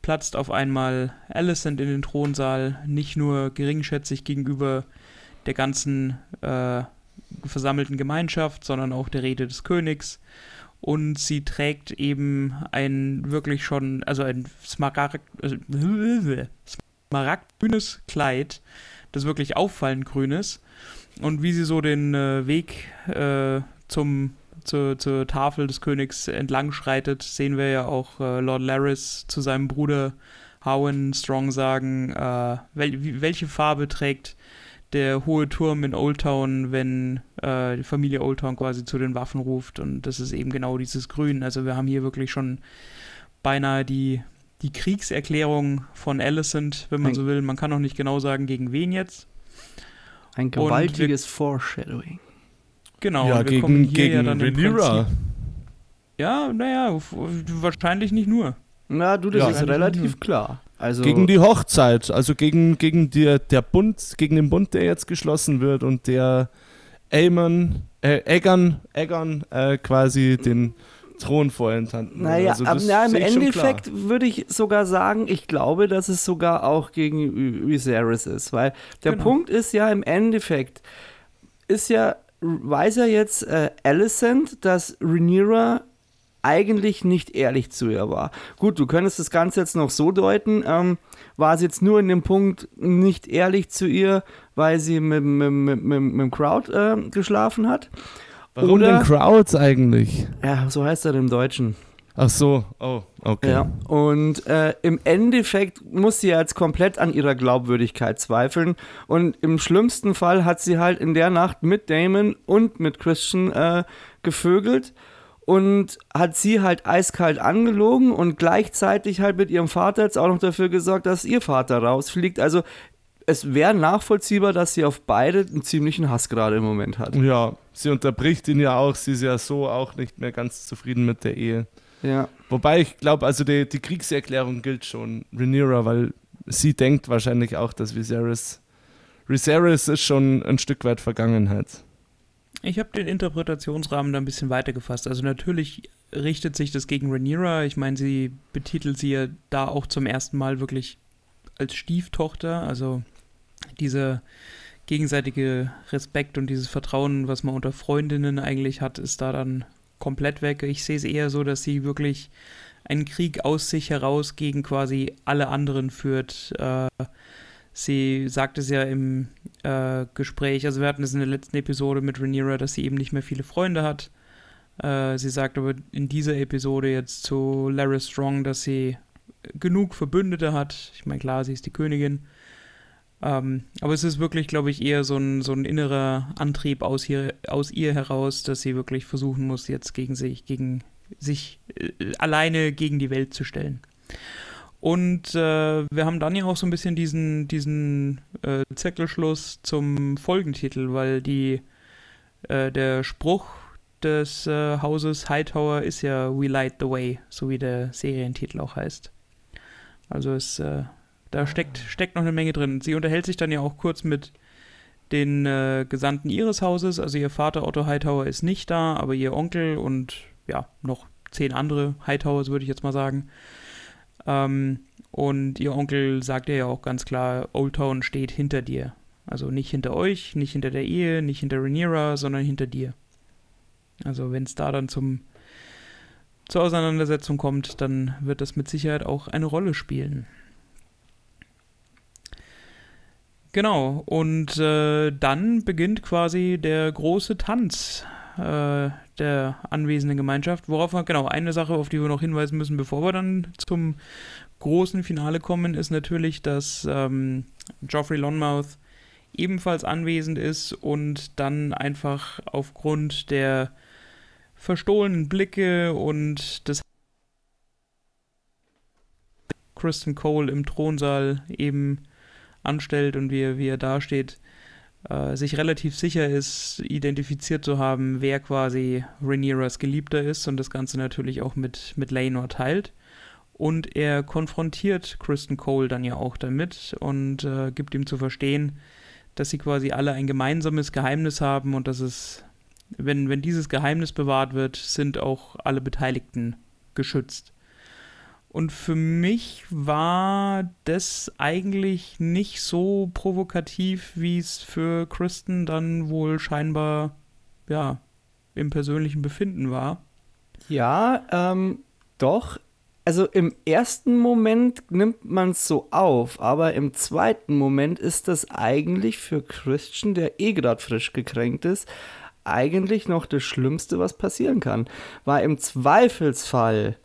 platzt auf einmal Alicent in den Thronsaal, nicht nur geringschätzig gegenüber der ganzen äh, versammelten Gemeinschaft, sondern auch der Rede des Königs. Und sie trägt eben ein wirklich schon, also ein Smaragd, smaragdgrünes Kleid, das wirklich auffallend grün ist. Und wie sie so den äh, Weg äh, zum, zur, zur Tafel des Königs entlang schreitet, sehen wir ja auch äh, Lord Larys zu seinem Bruder Howen Strong sagen, äh, wel welche Farbe trägt der hohe Turm in Old Town, wenn äh, die Familie Old Town quasi zu den Waffen ruft. Und das ist eben genau dieses Grün. Also wir haben hier wirklich schon beinahe die, die Kriegserklärung von Alicent, wenn man Ein- so will. Man kann auch nicht genau sagen, gegen wen jetzt. Ein wir- gewaltiges Foreshadowing. Genau. ja, wir gegen, hier gegen dann im Rhaenyra. Ja, naja, wahrscheinlich nicht nur. Na, du, das Ja. ist relativ klar. Also, Gegen die Hochzeit, also gegen, gegen die, der Bund, gegen den Bund, der jetzt geschlossen wird und der Aemon, äh, Eggern, Eggern äh, quasi den Thron vorenthalten. Naja, also, aber, ja, im Endeffekt würde ich sogar sagen, ich glaube, dass es sogar auch gegen Viserys ist, weil der genau. Punkt ist ja im Endeffekt, ist ja, weiß ja jetzt äh, Alicent, dass Rhaenyra eigentlich nicht ehrlich zu ihr war. Gut, du könntest das Ganze jetzt noch so deuten, ähm, war sie jetzt nur in dem Punkt nicht ehrlich zu ihr, weil sie mit, mit, mit, mit, mit dem Crowd äh, geschlafen hat. Warum Oder, denn Crowds eigentlich? Ja, so heißt er im Deutschen. Ach so, oh, okay. Ja, und äh, im Endeffekt muss sie jetzt komplett an ihrer Glaubwürdigkeit zweifeln. Und im schlimmsten Fall hat sie halt in der Nacht mit Damon und mit Christian äh, gevögelt und hat sie halt eiskalt angelogen und gleichzeitig halt mit ihrem Vater jetzt auch noch dafür gesorgt, dass ihr Vater rausfliegt. Also es wäre nachvollziehbar, dass sie auf beide einen ziemlichen Hass gerade im Moment hat. Ja, sie unterbricht ihn ja auch. Sie ist ja so auch nicht mehr ganz zufrieden mit der Ehe. Ja. Wobei ich glaube, also die, die Kriegserklärung gilt schon Rhaenyra, weil sie denkt wahrscheinlich auch, dass Viserys Viserys ist schon ein Stück weit Vergangenheit. Ich habe den Interpretationsrahmen da ein bisschen weiter gefasst. Also natürlich richtet sich das gegen Rhaenyra. Ich meine, sie betitelt sie ja da auch zum ersten Mal wirklich als Stieftochter. Also dieser gegenseitige Respekt und dieses Vertrauen, was man unter Freundinnen eigentlich hat, ist da dann komplett weg. Ich sehe es eher so, dass sie wirklich einen Krieg aus sich heraus gegen quasi alle anderen führt. Äh, sie sagt es ja im äh, Gespräch, also wir hatten es in der letzten Episode mit Rhaenyra, dass sie eben nicht mehr viele Freunde hat. Äh, sie sagt aber in dieser Episode jetzt zu Larry Strong, dass sie genug Verbündete hat. Ich meine, klar, sie ist die Königin. Ähm, aber es ist wirklich, glaube ich, eher so ein, so ein innerer Antrieb aus, hier, aus ihr heraus, dass sie wirklich versuchen muss, jetzt gegen sich, gegen sich äh, alleine gegen die Welt zu stellen. Und äh, wir haben dann ja auch so ein bisschen diesen, diesen äh, Zirkelschluss zum Folgentitel, weil die, äh, der Spruch des äh, Hauses Hightower ist ja We Light the Way, so wie der Serientitel auch heißt. Also es, äh, da steckt, steckt noch eine Menge drin. Sie unterhält sich dann ja auch kurz mit den äh, Gesandten ihres Hauses. Also ihr Vater Otto Hightower ist nicht da, aber ihr Onkel und ja, noch zehn andere Hightowers, würde ich jetzt mal sagen. Ähm, und ihr Onkel sagt ja auch ganz klar, Old Town steht hinter dir. Also nicht hinter euch, nicht hinter der Ehe, nicht hinter Rhaenyra, sondern hinter dir. Also wenn es da dann zum zur Auseinandersetzung kommt, dann wird das mit Sicherheit auch eine Rolle spielen. Genau, und äh, dann beginnt quasi der große Tanz äh, der anwesenden Gemeinschaft. Worauf wir, genau, eine Sache, auf die wir noch hinweisen müssen, bevor wir dann zum großen Finale kommen, ist natürlich, dass ähm, Geoffrey Lonmouth ebenfalls anwesend ist und dann einfach aufgrund der verstohlenen Blicke und des Kristen Cole im Thronsaal eben anstellt und wie, er, wie er dasteht, äh, sich relativ sicher ist, identifiziert zu haben, wer quasi Rhaenyras Geliebter ist und das Ganze natürlich auch mit, mit Laenor teilt. Und er konfrontiert Kristen Cole dann ja auch damit und äh, gibt ihm zu verstehen, dass sie quasi alle ein gemeinsames Geheimnis haben und dass es wenn, wenn dieses Geheimnis bewahrt wird, sind auch alle Beteiligten geschützt. Und für mich war das eigentlich nicht so provokativ, wie es für Kristen dann wohl scheinbar, ja, im persönlichen Befinden war. Ja, ähm, doch. Also im ersten Moment nimmt man es so auf, aber im zweiten Moment ist das eigentlich für Christian, der eh gerade frisch gekränkt ist, eigentlich noch das Schlimmste, was passieren kann. Weil im Zweifelsfall,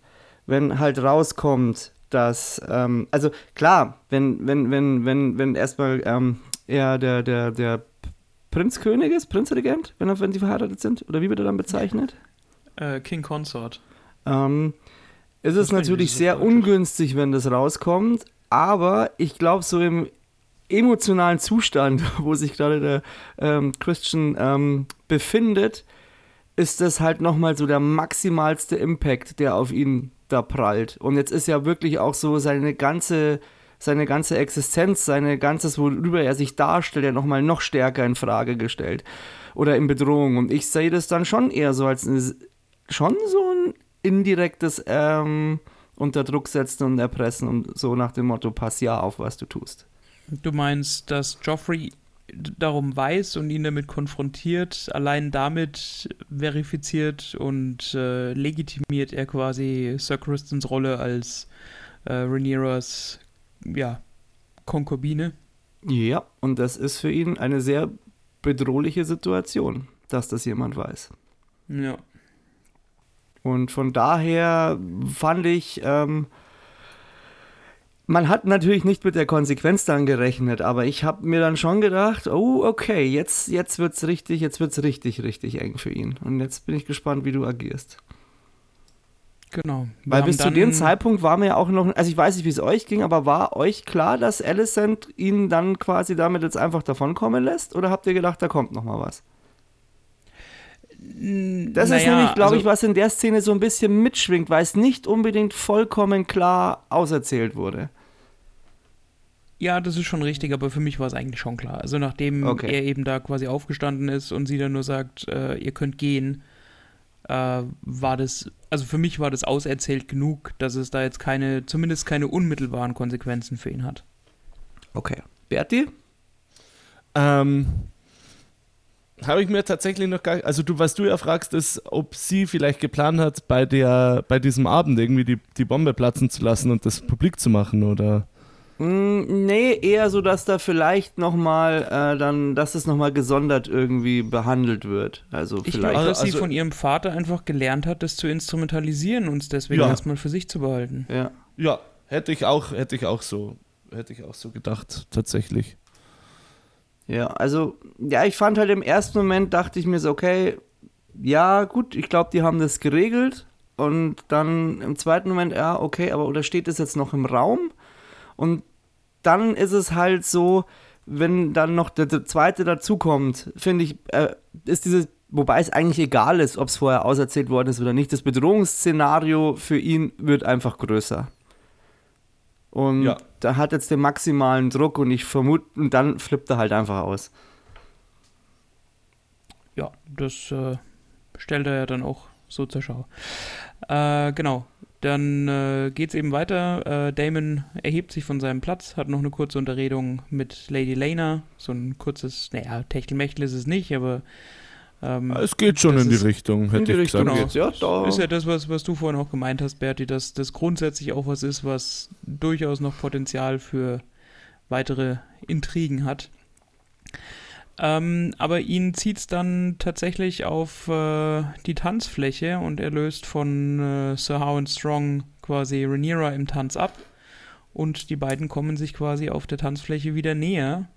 wenn halt rauskommt, dass, ähm, also klar, wenn, wenn, wenn, wenn, wenn erstmal ähm, er der, der, der Prinzkönig ist, Prinzregent, wenn, wenn sie verheiratet sind, oder wie wird er dann bezeichnet? Äh, King Consort. Ähm, ist es natürlich sehr ungünstig, wenn das rauskommt, aber ich glaube, so im emotionalen Zustand, wo sich gerade der ähm, Christian ähm, befindet, ist das halt nochmal so der maximalste Impact, der auf ihn da prallt. Und jetzt ist ja wirklich auch so seine ganze, seine ganze Existenz, seine ganzes, worüber er sich darstellt, ja nochmal noch stärker in Frage gestellt oder in Bedrohung. Und ich sehe das dann schon eher so als schon so ein indirektes ähm, unter Druck setzen und erpressen und so nach dem Motto, pass ja auf, was du tust. Du meinst, dass Joffrey darum weiß und ihn damit konfrontiert, allein damit verifiziert und äh, legitimiert er quasi Sir Christens Rolle als äh, Rhaenyras ja, Konkubine. Ja, und das ist für ihn eine sehr bedrohliche Situation, dass das jemand weiß. Ja. Und von daher fand ich, ähm, man hat natürlich nicht mit der Konsequenz dann gerechnet, aber ich habe mir dann schon gedacht, oh, okay, jetzt, jetzt wird es richtig, jetzt wird es richtig, richtig eng für ihn. Und jetzt bin ich gespannt, wie du agierst. Genau. Wir Weil bis zu dem Zeitpunkt war mir ja auch noch, also ich weiß nicht, wie es euch ging, aber war euch klar, dass Alicent ihn dann quasi damit jetzt einfach davonkommen lässt? Oder habt ihr gedacht, da kommt noch mal was? Das ist Naja, nämlich, glaube also- ich, was in der Szene so ein bisschen mitschwingt, weil es nicht unbedingt vollkommen klar auserzählt wurde. Ja, das ist schon richtig, aber für mich war es eigentlich schon klar. Also nachdem Okay. er eben da quasi aufgestanden ist und sie dann nur sagt, äh, ihr könnt gehen, äh, war das, also für mich war das auserzählt genug, dass es da jetzt keine, zumindest keine unmittelbaren Konsequenzen für ihn hat. Okay. Berti? Ähm, habe ich mir tatsächlich noch gar also du, was du ja fragst, ist, ob sie vielleicht geplant hat, bei der, bei diesem Abend irgendwie die, die Bombe platzen zu lassen und das publik zu machen, oder? Mm, nee, eher so, dass da vielleicht noch mal äh, dann, dass es noch mal gesondert irgendwie behandelt wird. Also Ich vielleicht. glaube, dass sie Also- von ihrem Vater einfach gelernt hat, das zu instrumentalisieren und es deswegen Ja. erstmal für sich zu behalten. ja. Ja, hätte ich auch, hätte ich auch so, hätte ich auch so gedacht, tatsächlich. Ja, also, ja, ich fand halt im ersten Moment, dachte ich mir so, okay, ja, gut, ich glaube, die haben das geregelt. Und dann im zweiten Moment, ja, okay, aber oder steht das jetzt noch im Raum? Und dann ist es halt so, wenn dann noch der, der zweite dazukommt, finde ich, äh, ist dieses, wobei es eigentlich egal ist, ob es vorher auserzählt worden ist oder nicht, das Bedrohungsszenario für ihn wird einfach größer. Und Ja. da hat jetzt den maximalen Druck und ich vermute, und dann flippt er halt einfach aus. Ja, das äh, stellt er ja dann auch so zur Schau. Äh, genau. Dann äh, geht's eben weiter. Äh, Damon erhebt sich von seinem Platz, hat noch eine kurze Unterredung mit Lady Lena. So ein kurzes, naja, Techtelmechtel ist es nicht, aber ähm, Es geht schon in die ist- Richtung, hätte in die ich Richtung gesagt. geht's, ja, da. ist ja das, was, was du vorhin auch gemeint hast, Berti, dass das grundsätzlich auch was ist, was durchaus noch Potenzial für weitere Intrigen hat. Ähm, aber ihn zieht es dann tatsächlich auf äh, die Tanzfläche und er löst von äh, Sir Howard Strong quasi Rhaenyra im Tanz ab. Und die beiden kommen sich quasi auf der Tanzfläche wieder näher,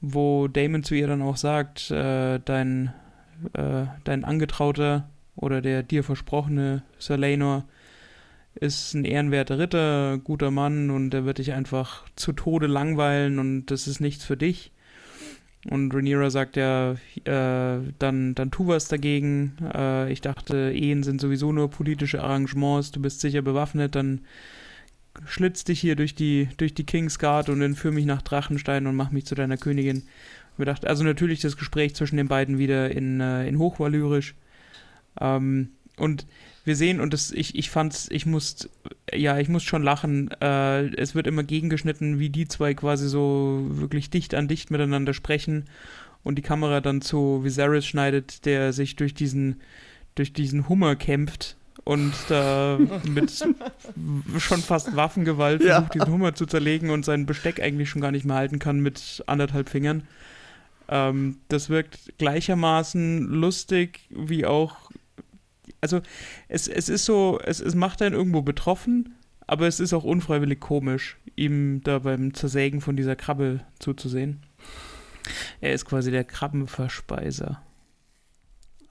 wo Damon zu ihr dann auch sagt, äh, dein, äh, dein Angetrauter oder der dir versprochene Sir Laenor ist ein ehrenwerter Ritter, guter Mann und er wird dich einfach zu Tode langweilen und das ist nichts für dich. Und Rhaenyra sagt ja, äh, dann, dann tu was dagegen. Äh, ich dachte, Ehen sind sowieso nur politische Arrangements. Du bist sicher bewaffnet, dann schlitz dich hier durch die, durch die Kingsguard und entführ mich nach Drachenstein und mach mich zu deiner Königin. Wir dachten, also natürlich das Gespräch zwischen den beiden wieder in, äh, in Hochvalyrisch. Ähm, und wir sehen, und das, ich, ich fand's, ich muss, ja, ich muss schon lachen. Äh, es wird immer gegengeschnitten, wie die zwei quasi so wirklich dicht an dicht miteinander sprechen und die Kamera dann zu Viserys schneidet, der sich durch diesen, durch diesen Hummer kämpft und da mit schon fast Waffengewalt Ja. versucht, diesen Hummer zu zerlegen und sein Besteck eigentlich schon gar nicht mehr halten kann mit anderthalb Fingern. Ähm, das wirkt gleichermaßen lustig wie auch. Also, es, es ist so, es, es macht einen irgendwo betroffen, aber es ist auch unfreiwillig komisch, ihm da beim Zersägen von dieser Krabbe zuzusehen. Er ist quasi der Krabbenverspeiser.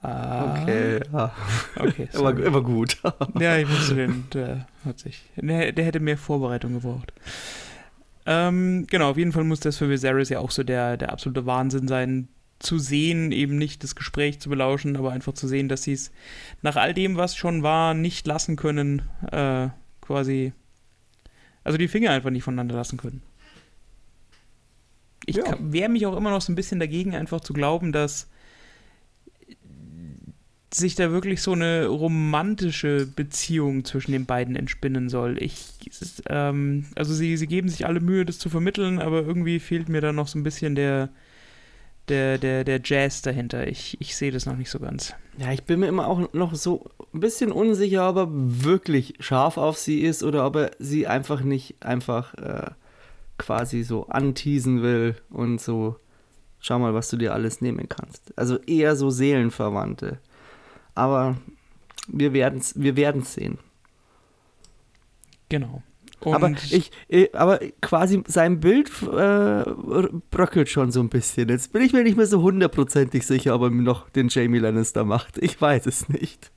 Ah, Okay, ja. okay. Immer, immer gut. Ja, ich wusste den, der hat sich. Der, der hätte mehr Vorbereitung gebraucht. Ähm, genau, auf jeden Fall muss das für Viserys ja auch so der, der absolute Wahnsinn sein, zu sehen, eben nicht das Gespräch zu belauschen, aber einfach zu sehen, dass sie es nach all dem, was schon war, nicht lassen können, äh, quasi also die Finger einfach nicht voneinander lassen können. Ich Ja. wehre mich auch immer noch so ein bisschen dagegen, einfach zu glauben, dass sich da wirklich so eine romantische Beziehung zwischen den beiden entspinnen soll. Ich, ist, ähm, also sie, sie geben sich alle Mühe, das zu vermitteln, aber irgendwie fehlt mir da noch so ein bisschen der, der, der, der Jazz dahinter. Ich, ich sehe das noch nicht so ganz. Ja, ich bin mir immer auch noch so ein bisschen unsicher, ob er wirklich scharf auf sie ist oder ob er sie einfach nicht einfach äh, quasi so anteasen will und so, schau mal, was du dir alles nehmen kannst. Also eher so Seelenverwandte. Aber wir werden es wir werden's sehen. Genau. Und aber ich, äh, aber quasi sein Bild äh, bröckelt schon so ein bisschen. Jetzt bin ich mir nicht mehr so hundertprozentig sicher, ob er noch den Jamie Lannister macht. Ich weiß es nicht.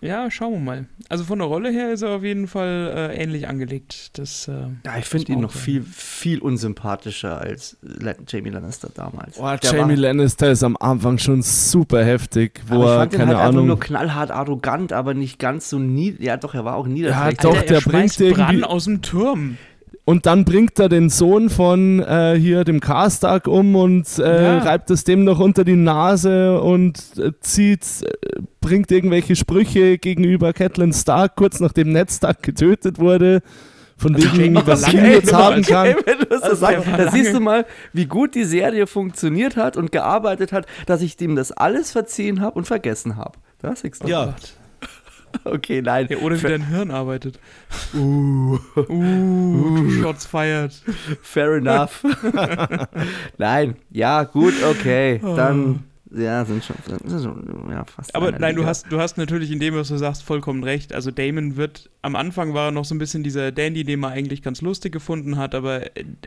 Ja, schauen wir mal. Also von der Rolle her ist er auf jeden Fall äh, ähnlich angelegt. Das, äh, Ja, ich finde ihn noch sagen. viel, viel unsympathischer als Jamie Lannister damals. Boah, Der Jamie war- Lannister ist am Anfang schon super heftig, wo aber ich er, fand ihn keine halt einfach Ahnung. nur knallhart arrogant, aber nicht ganz so nie. Ja, doch, er war auch niederträchtig. doch, Alter, der er schmeißt bringt irgendwie- Bran aus dem Turm. Und dann bringt er den Sohn von äh, hier dem Karstark um und äh, Ja. reibt es dem noch unter die Nase und äh, zieht, äh, bringt irgendwelche Sprüche gegenüber Catelyn Stark, kurz nachdem Ned Stark getötet wurde. Von Also wegen, Jamie was lange jetzt haben als- kann. Das so Also da siehst du mal, wie gut die Serie funktioniert hat und gearbeitet hat, dass ich dem das alles verziehen habe und vergessen habe. Da siehst du. Ja. Gott. Okay, nein. Ja, oder wie dein Hirn arbeitet. Uh, Uh, Shots fired. fair enough. nein, ja, gut, okay. Dann, ja, sind schon, sind schon ja, fast. Aber nein, du Liga. hast, du hast natürlich in dem, was du sagst, vollkommen recht. Also Damon wird, am Anfang war er noch so ein bisschen dieser Dandy, den man eigentlich ganz lustig gefunden hat, aber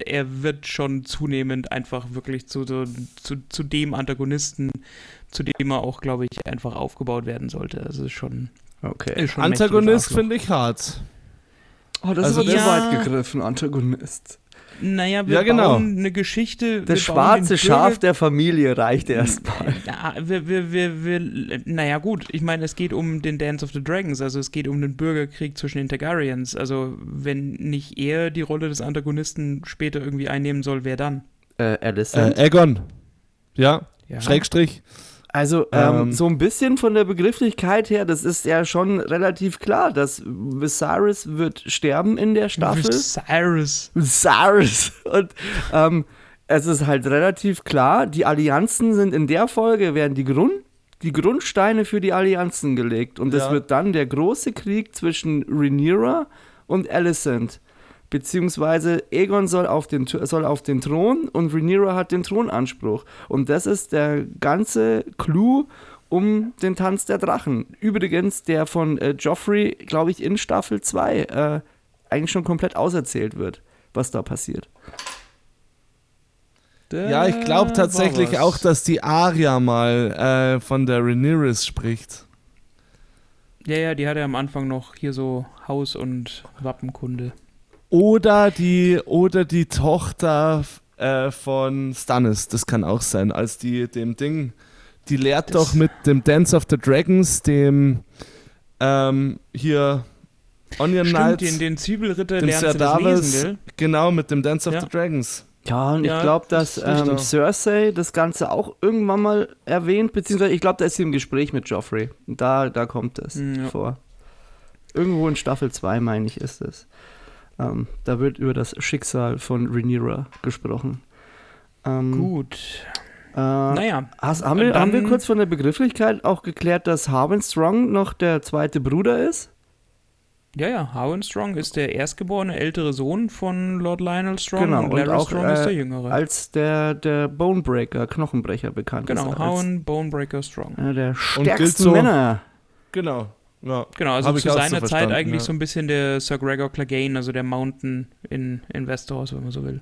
er wird schon zunehmend einfach wirklich zu, so, zu, zu dem Antagonisten, zu dem er auch, glaube ich, einfach aufgebaut werden sollte. Also ist schon, Okay. Antagonist finde ich hart. Oh, das Also ist aber zu ja. weit gegriffen, Antagonist. Naja, wir Ja, genau. bauen eine Geschichte. Das schwarze Schaf der Familie reicht erstmal. Na, wir, wir, wir, wir, naja gut, ich meine, es geht um den Dance of the Dragons, also es geht um den Bürgerkrieg zwischen den Targaryens. Also wenn nicht er die Rolle des Antagonisten später irgendwie einnehmen soll, wer dann? Äh, Alicent. Äh, Aegon. Ja, Ja. Schrägstrich. Also ähm, Ähm. so ein bisschen von der Begrifflichkeit her, das ist ja schon relativ klar, dass Viserys wird sterben in der Staffel. Cyrus. Viserys. Und ähm, es ist halt relativ klar, die Allianzen sind in der Folge, werden die, Grund, die Grundsteine für die Allianzen gelegt. Und das Ja. wird dann der große Krieg zwischen Rhaenyra und Alicent. Beziehungsweise Aegon soll auf, den, soll auf den Thron und Rhaenyra hat den Thronanspruch. Und das ist der ganze Clou um den Tanz der Drachen. Übrigens, der von äh, Joffrey, glaube ich, in Staffel 2 äh, eigentlich schon komplett auserzählt wird, was da passiert. Ja, ich glaube tatsächlich auch, dass die Arya mal äh, von der Rhaenyra spricht. Ja, ja, die hatte am Anfang noch hier so Haus- und Wappenkunde. Oder die, oder die Tochter äh, von Stannis, das kann auch sein, als die dem Ding, die lehrt Das- doch mit dem Dance of the Dragons, dem ähm, hier Onion Stimmt, Knights, den, den Zwiebelritter dem lernt das Davos, lesen, gell? genau, mit dem Dance of Ja. the Dragons. Ja, und Ja, ich glaube, dass das ähm. Cersei das Ganze auch irgendwann mal erwähnt, beziehungsweise ich glaube, da ist sie im Gespräch mit Joffrey. Und da, da kommt es Hm, ja. vor. Irgendwo in Staffel 2, meine ich, ist es. Ähm, da wird über das Schicksal von Rhaenyra gesprochen. Ähm, Gut. Äh, Naja, hast, haben, wir, haben wir kurz von der Begrifflichkeit auch geklärt, dass Harwin Strong noch der zweite Bruder ist? ja, ja, Howen Strong ist der erstgeborene ältere Sohn von Lord Lionel Strong Genau, und und Larry auch, Strong ist äh, der jüngere. Als der, der Bonebreaker, Knochenbrecher bekannt genau, ist. Als Howen Bonebreaker Strong. einer der Und gilt stärksten so- Männer. Genau. Ja. Genau, also zu auch so seiner Zeit eigentlich ja. so ein bisschen der Sir Gregor Clegane, also der Mountain in, in Westeros, wenn man so will.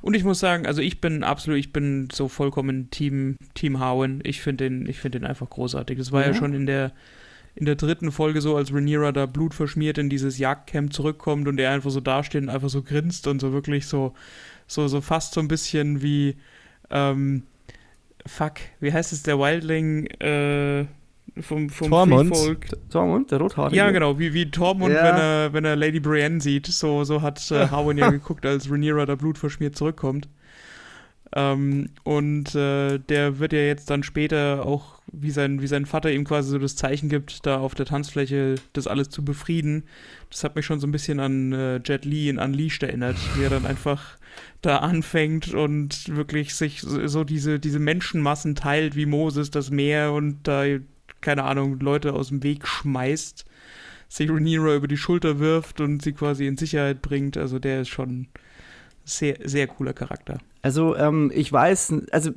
Und ich muss sagen, also ich bin absolut, ich bin so vollkommen Team, Team Howen. Ich finde den, ich finde den einfach großartig. Das war ja, Ja. schon in der, in der dritten Folge so, als Rhaenyra da blutverschmiert in dieses Jagdcamp zurückkommt und er einfach so dasteht und einfach so grinst und so wirklich so, so, so fast so ein bisschen wie, ähm, fuck, wie heißt es, der Wildling, äh, vom, vom Tormund? Tormund, der Rothaarige. Ja, genau, wie, wie Tormund, Ja. wenn, er, wenn er Lady Brienne sieht. So, so hat äh, Harwin ja geguckt, als Rhaenyra da blutverschmiert zurückkommt. Ähm, und äh, der wird ja jetzt dann später auch, wie sein, wie sein Vater ihm quasi so das Zeichen gibt, da auf der Tanzfläche das alles zu befrieden. Das hat mich schon so ein bisschen an äh, Jet Li in Unleashed erinnert, wie er dann einfach da anfängt und wirklich sich so, so diese, diese Menschenmassen teilt wie Moses das Meer und da, keine Ahnung, Leute aus dem Weg schmeißt, sich Rhaenyra über die Schulter wirft und sie quasi in Sicherheit bringt. Also der ist schon sehr, sehr cooler Charakter. Also, ähm, ich weiß, also,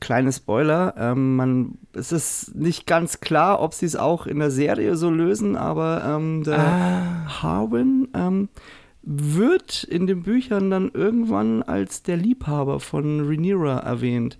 kleine Spoiler, ähm, man, es ist nicht ganz klar, ob sie es auch in der Serie so lösen, aber ähm, der Ah. Harwin ähm, wird in den Büchern dann irgendwann als der Liebhaber von Rhaenyra erwähnt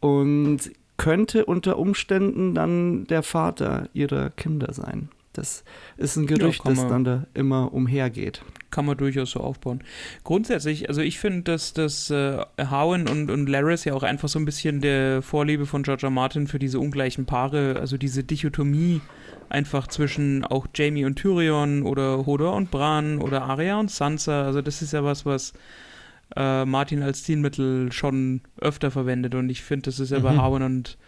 und könnte unter Umständen dann der Vater ihrer Kinder sein. Das ist ein Gerücht, kann das dann da immer umhergeht. Kann man durchaus so aufbauen. Grundsätzlich, also ich finde, dass, dass äh, Harwin und, und Laris ja auch einfach so ein bisschen der Vorliebe von George R. Martin für diese ungleichen Paare, also diese Dichotomie einfach zwischen auch Jamie und Tyrion oder Hodor und Bran oder Arya und Sansa. Also das ist ja was, was äh, Martin als Stilmittel schon öfter verwendet und ich finde, das ist ja bei Mhm. Harwin und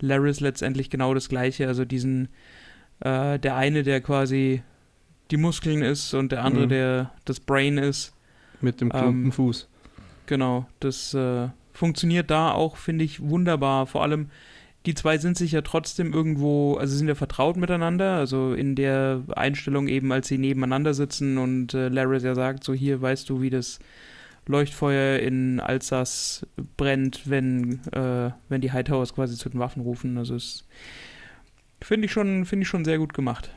Laris letztendlich genau das Gleiche. Also diesen, äh, der eine, der quasi die Muskeln ist und der andere, Mhm. der das Brain ist. Mit dem klumpen klumpen Fuß. Genau, das äh, funktioniert da auch, finde ich, wunderbar. Vor allem, die zwei sind sich ja trotzdem irgendwo, also sind ja vertraut miteinander, also in der Einstellung eben, als sie nebeneinander sitzen und äh, Laris ja sagt, so hier weißt du, wie das Leuchtfeuer in Alsace brennt, wenn, äh, wenn die Hightowers quasi zu den Waffen rufen. Also es finde ich schon, finde ich schon sehr gut gemacht.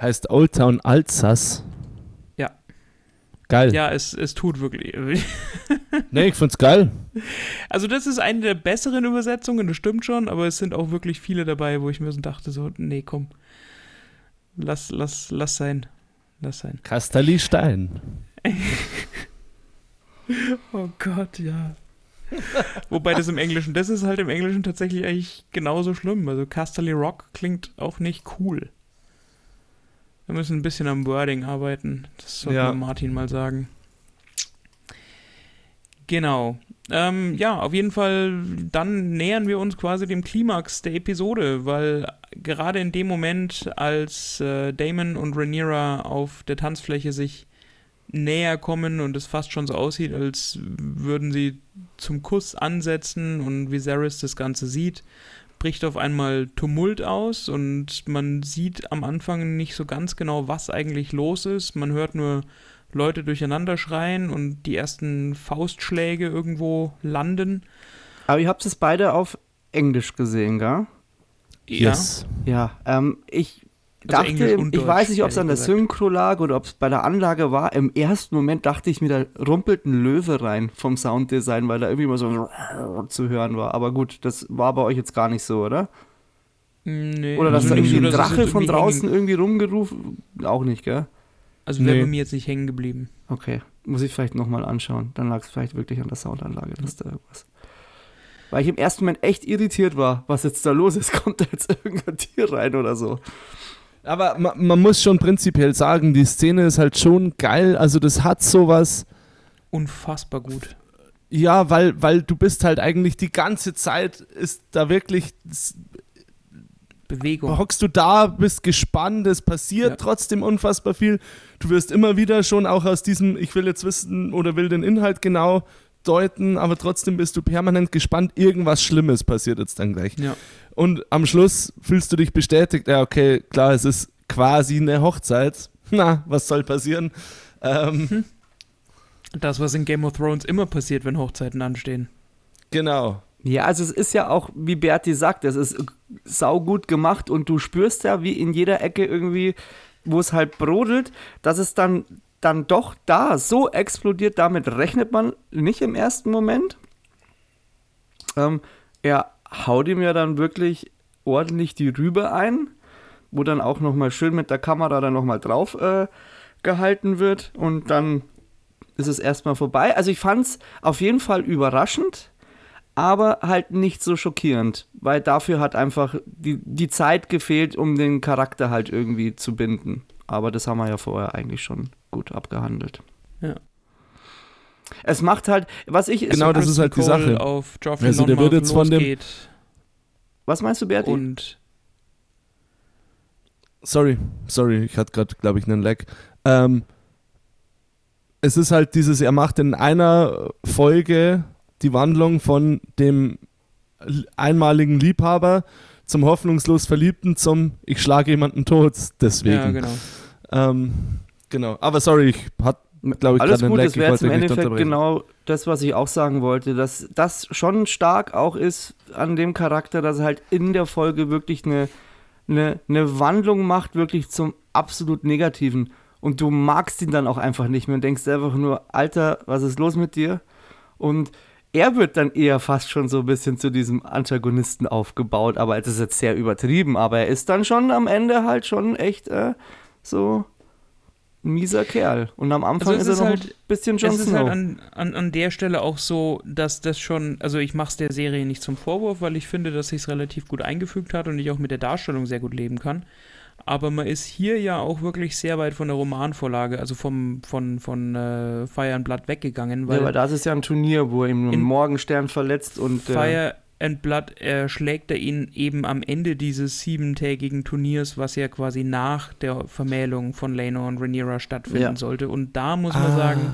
Heißt Old Town Alsace. Ja. Geil. Ja, es, es tut wirklich. Nee, ich find's geil. Also das ist eine der besseren Übersetzungen, das stimmt schon, aber es sind auch wirklich viele dabei, wo ich mir so dachte, so, nee, komm, lass, lass, lass sein, lass sein. Kasterli Stein. Oh Gott, ja. Wobei das im Englischen, das ist halt im Englischen tatsächlich eigentlich genauso schlimm. Also Casterly Rock klingt auch nicht cool. Wir müssen ein bisschen am Wording arbeiten. Das sollte Ja. Martin mal sagen. Genau. Ähm, ja, auf jeden Fall, dann nähern wir uns quasi dem Klimax der Episode, weil gerade in dem Moment, als äh, Damon und Rhaenyra auf der Tanzfläche sich näher kommen und es fast schon so aussieht, als würden sie zum Kuss ansetzen und Viserys das Ganze sieht, bricht auf einmal Tumult aus und man sieht am Anfang nicht so ganz genau, was eigentlich los ist. Man hört nur Leute durcheinander schreien und die ersten Faustschläge irgendwo landen. Aber ihr habt es beide auf Englisch gesehen, gell? Yes. Ja, ähm, ich dachte, und ich weiß nicht, ob es an der. Synchro lag oder ob es bei der Anlage war. Im ersten Moment dachte ich mir, da rumpelt ein Löwe rein vom Sounddesign, weil da irgendwie mal so zu hören war. Aber gut, das war bei euch jetzt gar nicht so, oder? Nee, Oder dass also da irgendwie ein Drache von draußen irgendwie rumgerufen. Auch nicht, gell? Also wäre Nee. bei mir jetzt nicht hängen geblieben. Okay, muss ich vielleicht nochmal anschauen. Dann lag es vielleicht wirklich an der Soundanlage, dass da irgendwas. Weil ich im ersten Moment echt irritiert war, was jetzt da los ist. Kommt da jetzt irgendein Tier rein oder so? Aber ma, man muss schon prinzipiell sagen, die Szene ist halt schon geil. Also das hat sowas. Unfassbar gut. Ja, weil, weil du bist halt eigentlich die ganze Zeit, ist da wirklich, Bewegung. hockst du da, bist gespannt, es passiert Ja. trotzdem unfassbar viel. Du wirst immer wieder schon auch aus diesem, ich will jetzt wissen oder will den Inhalt genau deuten, aber trotzdem bist du permanent gespannt, irgendwas Schlimmes passiert jetzt dann gleich. Ja. Und am Schluss fühlst du dich bestätigt, ja, okay, klar, es ist quasi eine Hochzeit. Na, was soll passieren? Ähm, Das, was in Game of Thrones immer passiert, wenn Hochzeiten anstehen. genau. Ja, also es ist ja auch, wie Berti sagt, es ist saugut gemacht und du spürst ja, wie in jeder Ecke irgendwie, wo es halt brodelt, dass es dann, dann doch da so explodiert, damit rechnet man nicht im ersten Moment. Ähm, er haut ihm ja dann wirklich ordentlich die Rübe ein, wo dann auch nochmal schön mit der Kamera dann nochmal drauf äh, gehalten wird und dann ist es erstmal vorbei. Also ich fand es auf jeden Fall überraschend, aber halt nicht so schockierend, weil dafür hat einfach die, die Zeit gefehlt, um den Charakter halt irgendwie zu binden. Aber das haben wir ja vorher eigentlich schon gut abgehandelt. Ja. Es macht halt, was ich. Genau, das ist halt die Sache. Auf Joffrey Also der wird jetzt von dem- Was meinst du, Berti? Und Sorry, sorry, ich hatte gerade, glaube ich, einen Lag. Ähm, es ist halt dieses, er macht in einer Folge die Wandlung von dem einmaligen Liebhaber zum hoffnungslos Verliebten zum Ich schlage jemanden tot, deswegen. ja, genau. ähm, genau. Aber sorry, ich hatte, glaube ich, Alles gut, Lag. das wäre im Endeffekt genau das, was ich auch sagen wollte, dass das schon stark auch ist an dem Charakter, dass er halt in der Folge wirklich eine, eine, eine Wandlung macht, wirklich zum absolut Negativen. Und du magst ihn dann auch einfach nicht mehr und denkst einfach nur, Alter, was ist los mit dir? Und er wird dann eher fast schon so ein bisschen zu diesem Antagonisten aufgebaut, aber es ist jetzt sehr übertrieben, aber er ist dann schon am Ende halt schon echt äh, so ein mieser Kerl. Und am Anfang Also es ist er ist noch halt- ein bisschen Jon es ist Snow. halt an, an, an der Stelle auch so, dass das schon, also ich mache es der Serie nicht zum Vorwurf, weil ich finde, dass sich es relativ gut eingefügt hat und ich auch mit der Darstellung sehr gut leben kann. Aber man ist hier ja auch wirklich sehr weit von der Romanvorlage, also vom, von, von äh, Fire and Blood weggegangen, weil ja, weil das ist ja ein Turnier, wo er ihm einen Morgenstern verletzt und äh, Fire and Blood erschlägt er ihn eben am Ende dieses siebentägigen Turniers, was ja quasi nach der Vermählung von Laenor und Rhaenyra stattfinden Ja. sollte. Und da muss man Ah. sagen,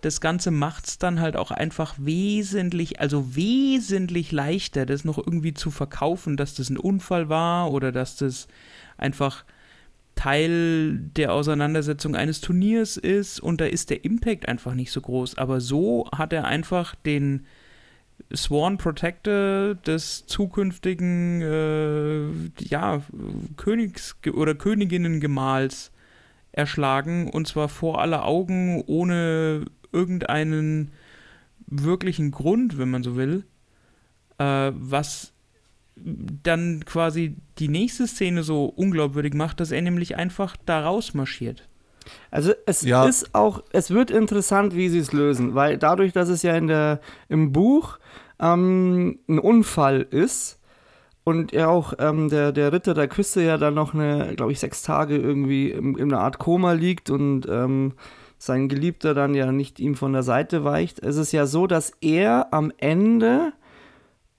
das Ganze macht es dann halt auch einfach wesentlich, also wesentlich leichter, das noch irgendwie zu verkaufen, dass das ein Unfall war oder dass das einfach Teil der Auseinandersetzung eines Turniers ist und da ist der Impact einfach nicht so groß. Aber so hat er einfach den Sworn Protector des zukünftigen äh, ja, Königs- oder Königinnengemahls erschlagen und zwar vor aller Augen ohne irgendeinen wirklichen Grund, wenn man so will, äh, was dann quasi die nächste Szene so unglaubwürdig macht, dass er nämlich einfach da rausmarschiert. Also es Ja. ist auch, es wird interessant, wie sie es lösen, weil dadurch, dass es ja in der, im Buch ähm, ein Unfall ist und er auch ähm, der, der Ritter der Küste ja dann noch eine, glaube ich, sechs Tage irgendwie in, in einer Art Koma liegt und ähm, sein Geliebter dann ja nicht ihm von der Seite weicht. Es ist ja so, dass er am Ende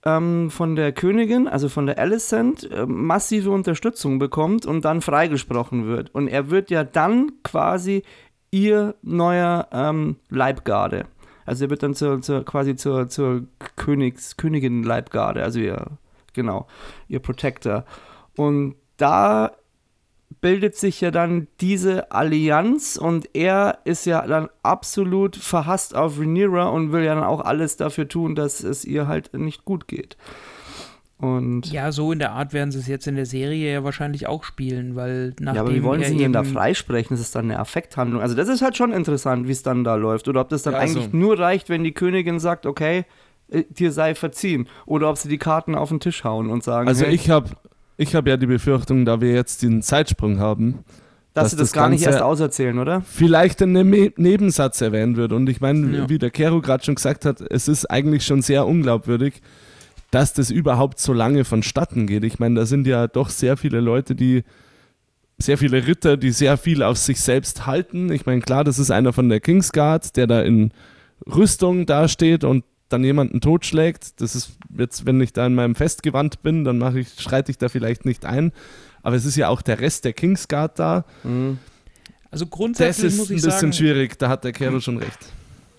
ähm, von der Königin, also von der Alicent, äh, massive Unterstützung bekommt und dann freigesprochen wird. Und er wird ja dann quasi ihr neuer ähm, Leibgarde. Also er wird dann zur, zur, quasi zur, zur Königs, Königin Leibgarde, also ihr, genau, ihr Protector. Und da bildet sich ja dann diese Allianz und er ist ja dann absolut verhasst auf Rhaenyra und will ja dann auch alles dafür tun, dass es ihr halt nicht gut geht. Und Ja, so in der Art werden sie es jetzt in der Serie ja wahrscheinlich auch spielen, weil nachdem ja, aber wie wollen sie ihn denn da freisprechen? Das ist dann eine Affekthandlung. Also das ist halt schon interessant, wie es dann da läuft. Oder ob das dann Ja, also- eigentlich nur reicht, wenn die Königin sagt, okay, äh, dir sei verziehen. Oder ob sie die Karten auf den Tisch hauen und sagen, Also hey, ich habe ich hab ja die Befürchtung, da wir jetzt den Zeitsprung haben, dass dass sie das, das gar nicht Ganze- erst auserzählen, oder? vielleicht in einem Ne- Nebensatz erwähnt wird. Und ich meine, Ja. wie der Kero gerade schon gesagt hat, es ist eigentlich schon sehr unglaubwürdig, dass das überhaupt so lange vonstatten geht. Ich meine, da sind ja doch sehr viele Leute, die sehr viele Ritter, die sehr viel auf sich selbst halten. Ich meine, klar, das ist einer von der Kingsguard, der da in Rüstung dasteht und dann jemanden totschlägt. Das ist jetzt, wenn ich da in meinem Festgewand bin, dann mache ich, schreite ich da vielleicht nicht ein. Aber es ist ja auch der Rest der Kingsguard da. Mhm. Also Das grundsätzlich ist muss ein ich bisschen sagen, schwierig, da hat der Kero schon recht.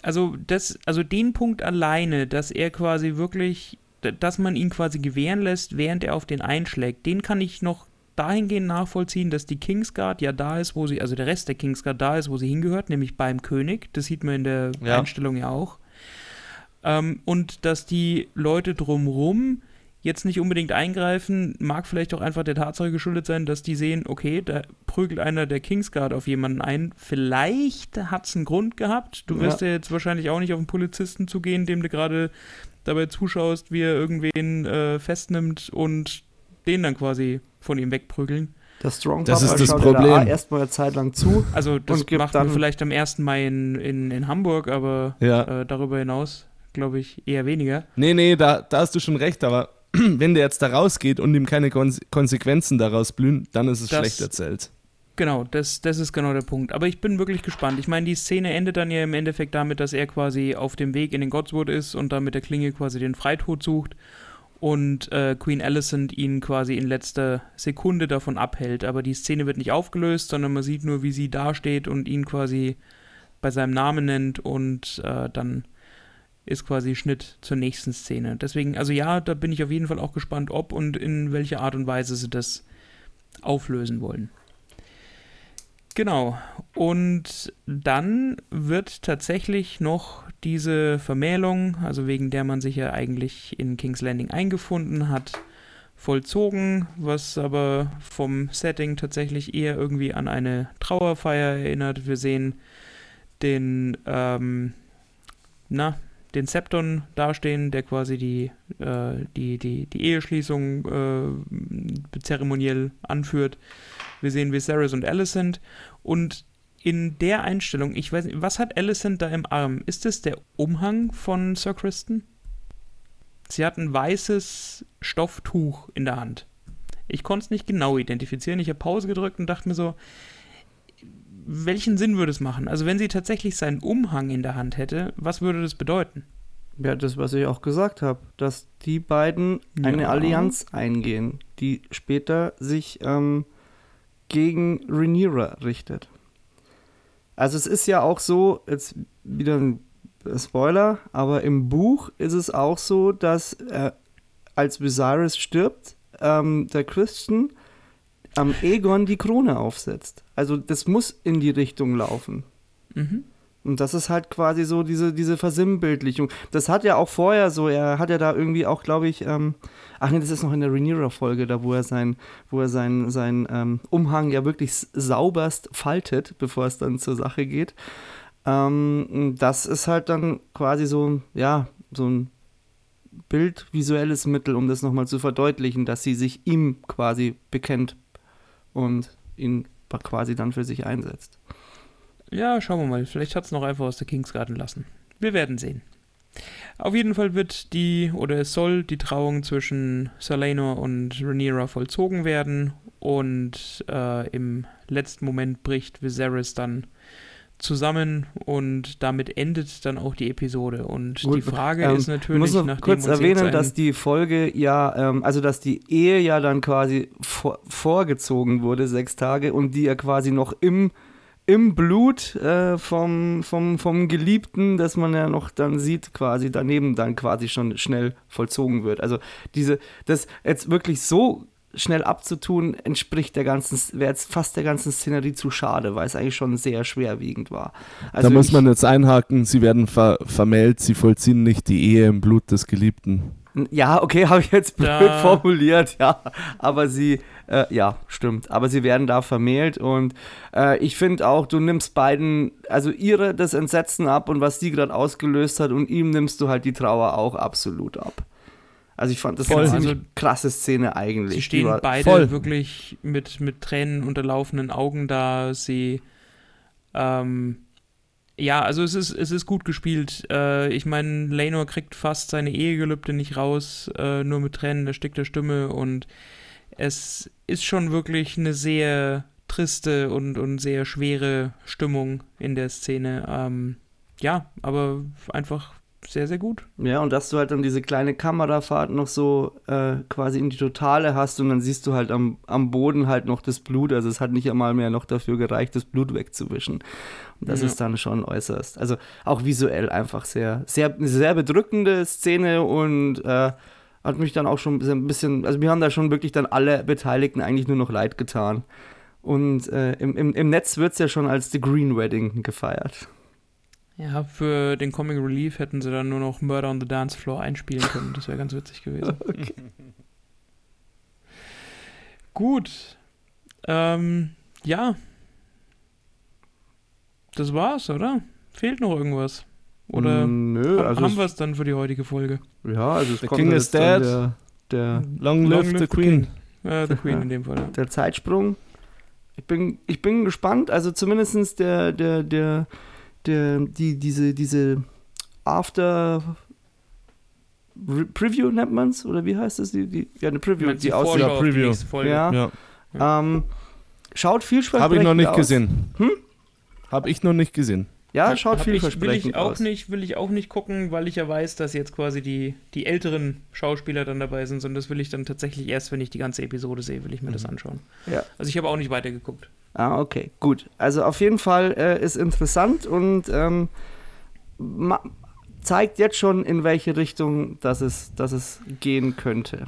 also das, also den Punkt alleine, dass er quasi wirklich, dass man ihn quasi gewähren lässt, während er auf den einschlägt, den kann ich noch dahingehend nachvollziehen, dass die Kingsguard ja da ist, wo sie, also der Rest der Kingsguard da ist, wo sie hingehört, nämlich beim König. Das sieht man in der Ja. Einstellung ja auch. Ähm, und dass die Leute drumrum jetzt nicht unbedingt eingreifen, mag vielleicht auch einfach der Tatsache geschuldet sein, dass die sehen, okay, da prügelt einer der Kingsguard auf jemanden ein. Vielleicht hat es einen Grund gehabt. Du wirst ja. jetzt wahrscheinlich auch nicht auf einen Polizisten zugehen, dem du gerade dabei zuschaust, wie er irgendwen äh, festnimmt und den dann quasi von ihm wegprügeln. Der Strong Das ist das schaut Problem. Da erstmal eine Zeit lang zu. Also das Und gibt macht man dann- vielleicht am 1. Mai in, in, in Hamburg, aber Ja. äh, darüber hinaus glaube ich, eher weniger. Nee, nee, da, da hast du schon recht, aber wenn der jetzt da rausgeht und ihm keine Kon Konsequenzen daraus blühen, dann ist es Das- schlecht erzählt. Genau, das, das ist genau der Punkt. Aber ich bin wirklich gespannt. Ich meine, die Szene endet dann ja im Endeffekt damit, dass er quasi auf dem Weg in den Godswood ist und dann mit der Klinge quasi den Freitod sucht und äh, Queen Alicent ihn quasi in letzter Sekunde davon abhält. Aber die Szene wird nicht aufgelöst, sondern man sieht nur, wie sie dasteht und ihn quasi bei seinem Namen nennt und äh, dann ist quasi Schnitt zur nächsten Szene. Deswegen, also ja, da bin ich auf jeden Fall auch gespannt, ob und in welcher Art und Weise sie das auflösen wollen. Genau. Und dann wird tatsächlich noch diese Vermählung, also wegen der man sich ja eigentlich in King's Landing eingefunden hat, vollzogen, was aber vom Setting tatsächlich eher irgendwie an eine Trauerfeier erinnert. Wir sehen den, ähm, na, den Septon dastehen, der quasi die, äh, die, die, die Eheschließung äh, zeremoniell anführt. Wir sehen Viserys und Alicent und in der Einstellung, ich weiß nicht, was hat Alicent da im Arm? Ist es der Umhang von Sir Kristen? Sie hat ein weißes Stofftuch in der Hand. Ich konnte es nicht genau identifizieren. Ich habe Pause gedrückt und dachte mir so, welchen Sinn würde es machen? Also wenn sie tatsächlich seinen Umhang in der Hand hätte, was würde das bedeuten? Ja, das, was ich auch gesagt habe, dass die beiden eine Ja. Allianz eingehen, die später sich ähm, gegen Rhaenyra richtet. Also es ist ja auch so, jetzt wieder ein Spoiler, aber im Buch ist es auch so, dass äh, als Viserys stirbt, ähm, der Christian am Aegon die Krone aufsetzt. Also das muss in die Richtung laufen. Mhm. Und das ist halt quasi so diese, diese Versinnbildlichung. Das hat ja auch vorher so, er hat ja da irgendwie auch, glaube ich, ähm, ach nee, das ist noch in der Rhaenyra-Folge, da wo er sein, wo er sein, sein ähm, Umhang ja wirklich sauberst faltet, bevor es dann zur Sache geht. Ähm, das ist halt dann quasi so, ja, so ein bildvisuelles Mittel, um das nochmal zu verdeutlichen, dass sie sich ihm quasi bekennt und ihn quasi dann für sich einsetzt. Ja, schauen wir mal. Vielleicht hat es noch einfach aus der Kingsgarden lassen. Wir werden sehen. Auf jeden Fall wird die, oder es soll die Trauung zwischen Salenor und Rhaenyra vollzogen werden und äh, im letzten Moment bricht Viserys dann zusammen und damit endet dann auch die Episode. Und Gut, die Frage ähm, ist Ich natürlich, muss noch kurz erwähnen, dass die Folge ja, ähm, also dass die Ehe ja dann quasi vor, vorgezogen wurde, sechs Tage, und die ja quasi noch im, im Blut äh, vom, vom, vom Geliebten, das man ja noch dann sieht, quasi daneben dann quasi schon schnell vollzogen wird. Also diese, das jetzt wirklich so schnell abzutun, entspricht der ganzen, wäre jetzt fast der ganzen Szenerie zu schade, weil es eigentlich schon sehr schwerwiegend war. Also da muss man jetzt einhaken, sie werden ver vermählt, sie vollziehen nicht die Ehe im Blut des Geliebten. Ja, okay, habe ich jetzt blöd Da- formuliert, ja. Aber sie, äh, ja, stimmt. Aber sie werden da vermählt und äh, ich finde auch, du nimmst beiden, also ihre das Entsetzen ab und was sie gerade ausgelöst hat und ihm nimmst du halt die Trauer auch absolut ab. Also ich fand das Voll. eine ziemlich Also, krasse Szene eigentlich. Sie stehen beide voll. wirklich mit, mit Tränen unterlaufenden Augen da. Sie, ähm, ja, also es ist, es ist gut gespielt. Äh, ich meine, Lenor kriegt fast seine Ehegelübde nicht raus, äh, nur mit Tränen erstickter Stimme und es ist schon wirklich eine sehr triste und, und sehr schwere Stimmung in der Szene. Ähm, ja, aber einfach sehr, sehr gut. Ja, und dass du halt dann diese kleine Kamerafahrt noch so äh, quasi in die Totale hast und dann siehst du halt am, am Boden halt noch das Blut. Also es hat nicht einmal mehr noch dafür gereicht, das Blut wegzuwischen. Und das Ja. ist dann schon äußerst. Also auch visuell einfach sehr, sehr, sehr bedrückende Szene und äh, hat mich dann auch schon ein bisschen, also mir haben da schon wirklich dann alle Beteiligten eigentlich nur noch leid getan. Und äh, im, im, im Netz wird es ja schon als The Green Wedding gefeiert. Ja, für den Comic Relief hätten sie dann nur noch Murder on the Dance Floor einspielen können. Das wäre ganz witzig gewesen. Gut. Ähm, ja. Das war's, oder? Fehlt noch irgendwas? Oder Mm, nö, also haben wir es dann für die heutige Folge? Ja, also es The kommt King jetzt is dann dead. Der, der, Long live the Queen. Äh, The Queen in dem Fall. Ja. der Zeitsprung. Ich bin, ich bin gespannt, also zumindest der, der, der, der, die, diese, diese After Re Preview nennt man es? Oder wie heißt das? Die, die, ja, eine Preview, die Vorschau aussieht. auf die Preview. Folge? Ja. Ja. Ähm, schaut vielversprechend Habe ich noch nicht aus. gesehen. Hm? Habe ich noch nicht gesehen. Ja, schaut Hab ich, will vielversprechend ich auch aus. nicht, will ich auch nicht gucken, weil ich ja weiß, dass jetzt quasi die, die älteren Schauspieler dann dabei sind, sondern das will ich dann tatsächlich erst, wenn ich die ganze Episode sehe, will ich mir das anschauen. Ja. Also ich habe auch nicht weitergeguckt. Ah, okay, gut. Also auf jeden Fall äh, ist interessant und ähm, ma- zeigt jetzt schon, in welche Richtung dass es, dass es gehen könnte.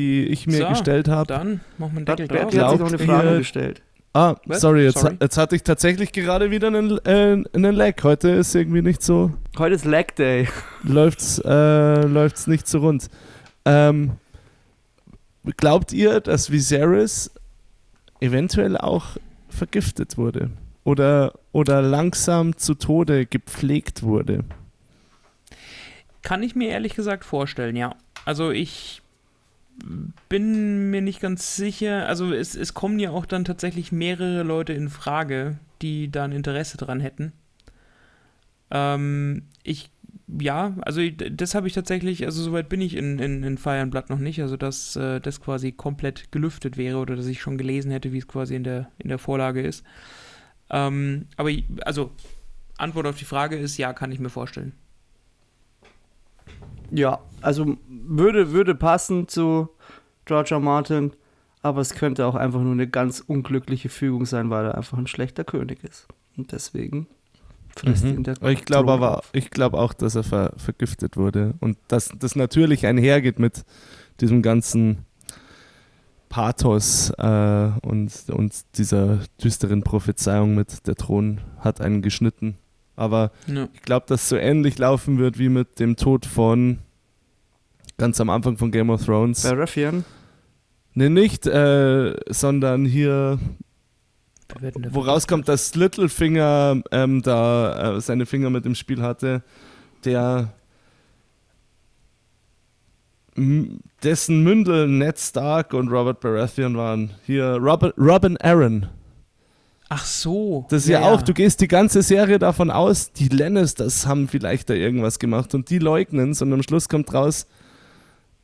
Die ich mir So, gestellt habe. Dann machen wir einen Deckel drauf. hat sich noch eine Frage ihr- gestellt. Ah, Was? sorry, jetzt, Sorry. jetzt hatte ich tatsächlich gerade wieder einen, äh, einen Lag. Heute ist irgendwie nicht so, Heute ist Lag Day. läuft's, äh, läuft's nicht so rund. Ähm, glaubt ihr, dass Viserys eventuell auch vergiftet wurde? Oder, oder langsam zu Tode gepflegt wurde? Kann ich mir ehrlich gesagt vorstellen, ja. Also ich bin mir nicht ganz sicher. Also es, es kommen ja auch dann tatsächlich mehrere Leute in Frage, die da ein Interesse dran hätten. Ähm, ich, ja, also das habe ich tatsächlich, also soweit bin ich in, in, in Fire and Blood noch nicht, also dass äh, das quasi komplett gelüftet wäre oder dass ich schon gelesen hätte, wie es quasi in der, in der Vorlage ist. Ähm, aber also Antwort auf die Frage ist, ja, kann ich mir vorstellen. Ja, also würde, würde passen zu George. Martin, aber es könnte auch einfach nur eine ganz unglückliche Fügung sein, weil er einfach ein schlechter König ist. Und deswegen frisst ihn der Mhm. Ich glaube aber, ich glaube auch, dass er ver vergiftet wurde und dass das natürlich einhergeht mit diesem ganzen Pathos äh, und, und dieser düsteren Prophezeiung mit der Thron hat einen geschnitten. Aber Ja. ich glaube, dass so ähnlich laufen wird wie mit dem Tod von ganz am Anfang von Game of Thrones. Baratheon? Ne, nicht, äh, sondern hier Wir werden da- Woraus kommt, dass Littlefinger ähm, da äh, seine Finger mit im Spiel hatte, der dessen Mündel Ned Stark und Robert Baratheon waren. Hier Robert, Robin Aaron. Ach so. Das ist ja, auch, du gehst die ganze Serie davon aus, die Lannisters haben vielleicht da irgendwas gemacht und die leugnen es und am Schluss kommt raus,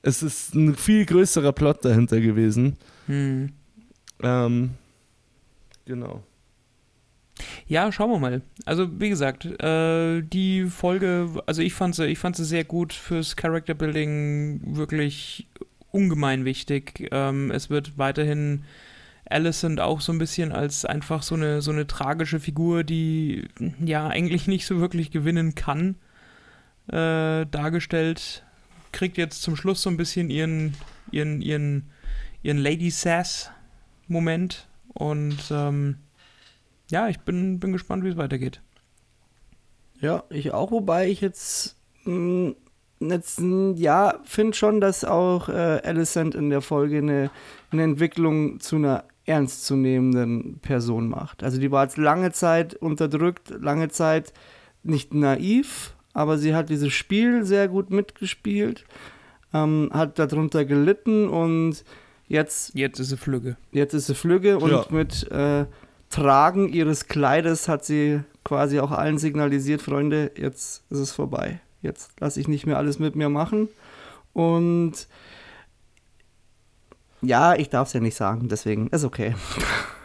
es ist ein viel größerer Plot dahinter gewesen. Hm. Ähm, genau. Ja, schauen wir mal. Also, wie gesagt, äh, die Folge, also ich fand sie, ich fand sie sehr gut fürs Character Building, wirklich ungemein wichtig. Ähm, es wird weiterhin Alicent auch so ein bisschen als einfach so eine, so eine tragische Figur, die ja eigentlich nicht so wirklich gewinnen kann, äh, dargestellt. Kriegt jetzt zum Schluss so ein bisschen ihren, ihren, ihren, ihren Lady Sass-Moment und ähm, ja, ich bin, bin gespannt, wie es weitergeht. Ja, ich auch, wobei ich jetzt, mh, jetzt mh, ja, finde schon, dass auch äh, Alicent in der Folge eine, eine Entwicklung zu einer ernstzunehmenden Person macht. Also die war jetzt lange Zeit unterdrückt, lange Zeit nicht naiv, aber sie hat dieses Spiel sehr gut mitgespielt, ähm, hat darunter gelitten und jetzt Jetzt ist sie Flügge. Jetzt ist sie flügge und Ja. mit äh, Tragen ihres Kleides hat sie quasi auch allen signalisiert, Freunde, jetzt ist es vorbei. Jetzt lasse ich nicht mehr alles mit mir machen. Und ja, ich darf es ja nicht sagen, deswegen ist okay.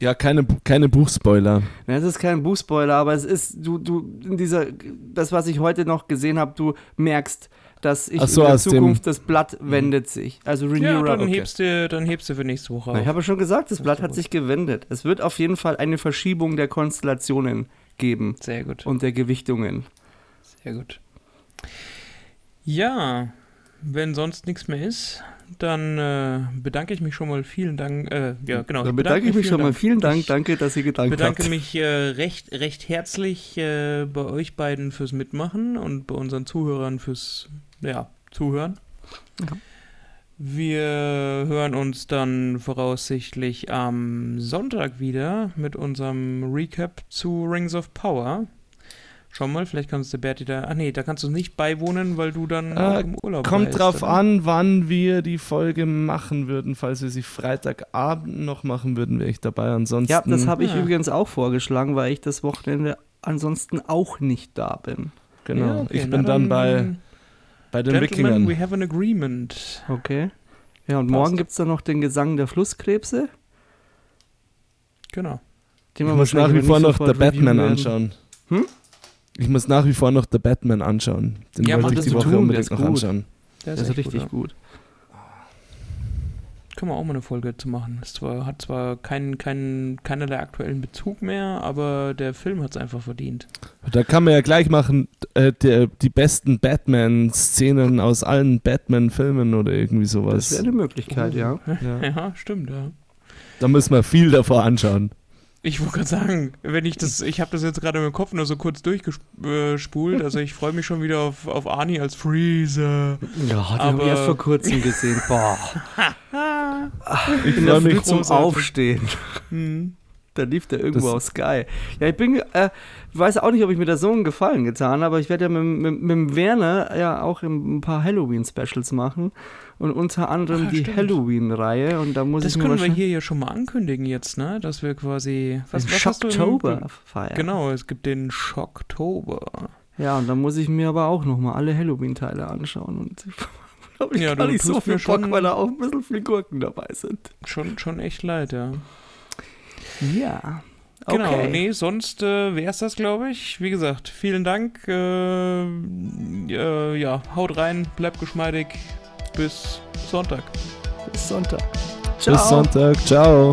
Ja, keine, keine Buchspoiler. Ja, Es ist kein Buchspoiler, aber es ist, du, du, in dieser, das, was ich heute noch gesehen habe, du merkst, dass ich so, in der Zukunft, das Blatt wendet sich. Also Renew Ja, dann, okay. hebst du, dann hebst du für nächste Woche auf. ich habe schon gesagt, das Das Blatt hat gut. sich gewendet. Es wird auf jeden Fall eine Verschiebung der Konstellationen geben Sehr gut, und der Gewichtungen. sehr gut. Ja, wenn sonst nichts mehr ist, dann äh, bedanke ich mich schon mal. Vielen Dank. Äh, ja, genau. Dann bedanke ich mich schon mal. Vielen Dank, Ich danke, dass ihr gedankt bedanke habt. mich äh, recht, recht herzlich äh, bei euch beiden fürs Mitmachen und bei unseren Zuhörern fürs ja, Zuhören. Ja. Wir hören uns dann voraussichtlich am Sonntag wieder mit unserem Recap zu Rings of Power. Schau mal, vielleicht kannst du Berti da. Ach nee, da kannst du nicht beiwohnen, weil du dann Äh, auch im Urlaub Kommt reist, drauf oder? an, wann wir die Folge machen würden. Falls wir sie Freitagabend noch machen würden, wäre ich dabei. Ansonsten. Ja, das habe ich Ja. übrigens auch vorgeschlagen, weil ich das Wochenende ansonsten auch nicht da bin. Genau. Ja, okay, ich na bin dann bei, bei den Gentlemen, Wikingern. we have an agreement. Okay. Ja, und Passt. morgen gibt es dann noch den Gesang der Flusskrebse. Genau. Den Ich wir muss nach wie vor noch The Batman anschauen. Hm? Ich muss nach wie vor noch The Batman anschauen. Den Ja, wollte ich das die Woche tun, der unbedingt ist noch gut. anschauen. Der Das ist echt richtig ja. gut. Können wir auch mal eine Folge zu machen. Es zwar, hat zwar keinen keinen keinerlei aktuellen Bezug mehr, aber der Film hat es einfach verdient. Da kann man ja gleich machen, äh, der, die besten Batman-Szenen aus allen Batman-Filmen oder irgendwie Das sowas. wäre eine Möglichkeit, ja. Ja. Ja, stimmt, ja. Da müssen wir viel davor anschauen. Ich wollte gerade sagen, wenn ich das, ich habe das jetzt gerade im Kopf nur so kurz durchgespult, also ich freue mich schon wieder auf, auf Arnie als Freezer. Ja, den habe ich erst vor kurzem gesehen. Boah. Ich freue mich. zum großartig. Aufstehen. Hm. Da lief der irgendwo Das- auf Sky. Ja, ich bin, äh, weiß auch nicht, ob ich mir da so einen Gefallen getan habe, aber ich werde ja mit, mit, mit dem Werner ja auch ein paar Halloween-Specials machen. Und unter anderem Ah, die. Halloween-Reihe. Und da muss Das ich mir können wir hier ja schon mal ankündigen jetzt, ne? Dass wir quasi. Was, den was Shocktober feiern. Genau, es gibt den Schocktober. Ja, und da muss ich mir aber auch nochmal alle Halloween-Teile anschauen. Und ich habe Ja, gar nicht so viel Bock, weil da auch ein bisschen viel Gurken dabei sind. Schon, schon echt leid, ja. Ja. Genau, Okay. nee, sonst äh, wäre es das, glaube ich. Wie gesagt, vielen Dank. Äh, äh, ja, haut rein, bleibt geschmeidig. Bis Sonntag. Bis Sonntag. Bis Sonntag. Ciao.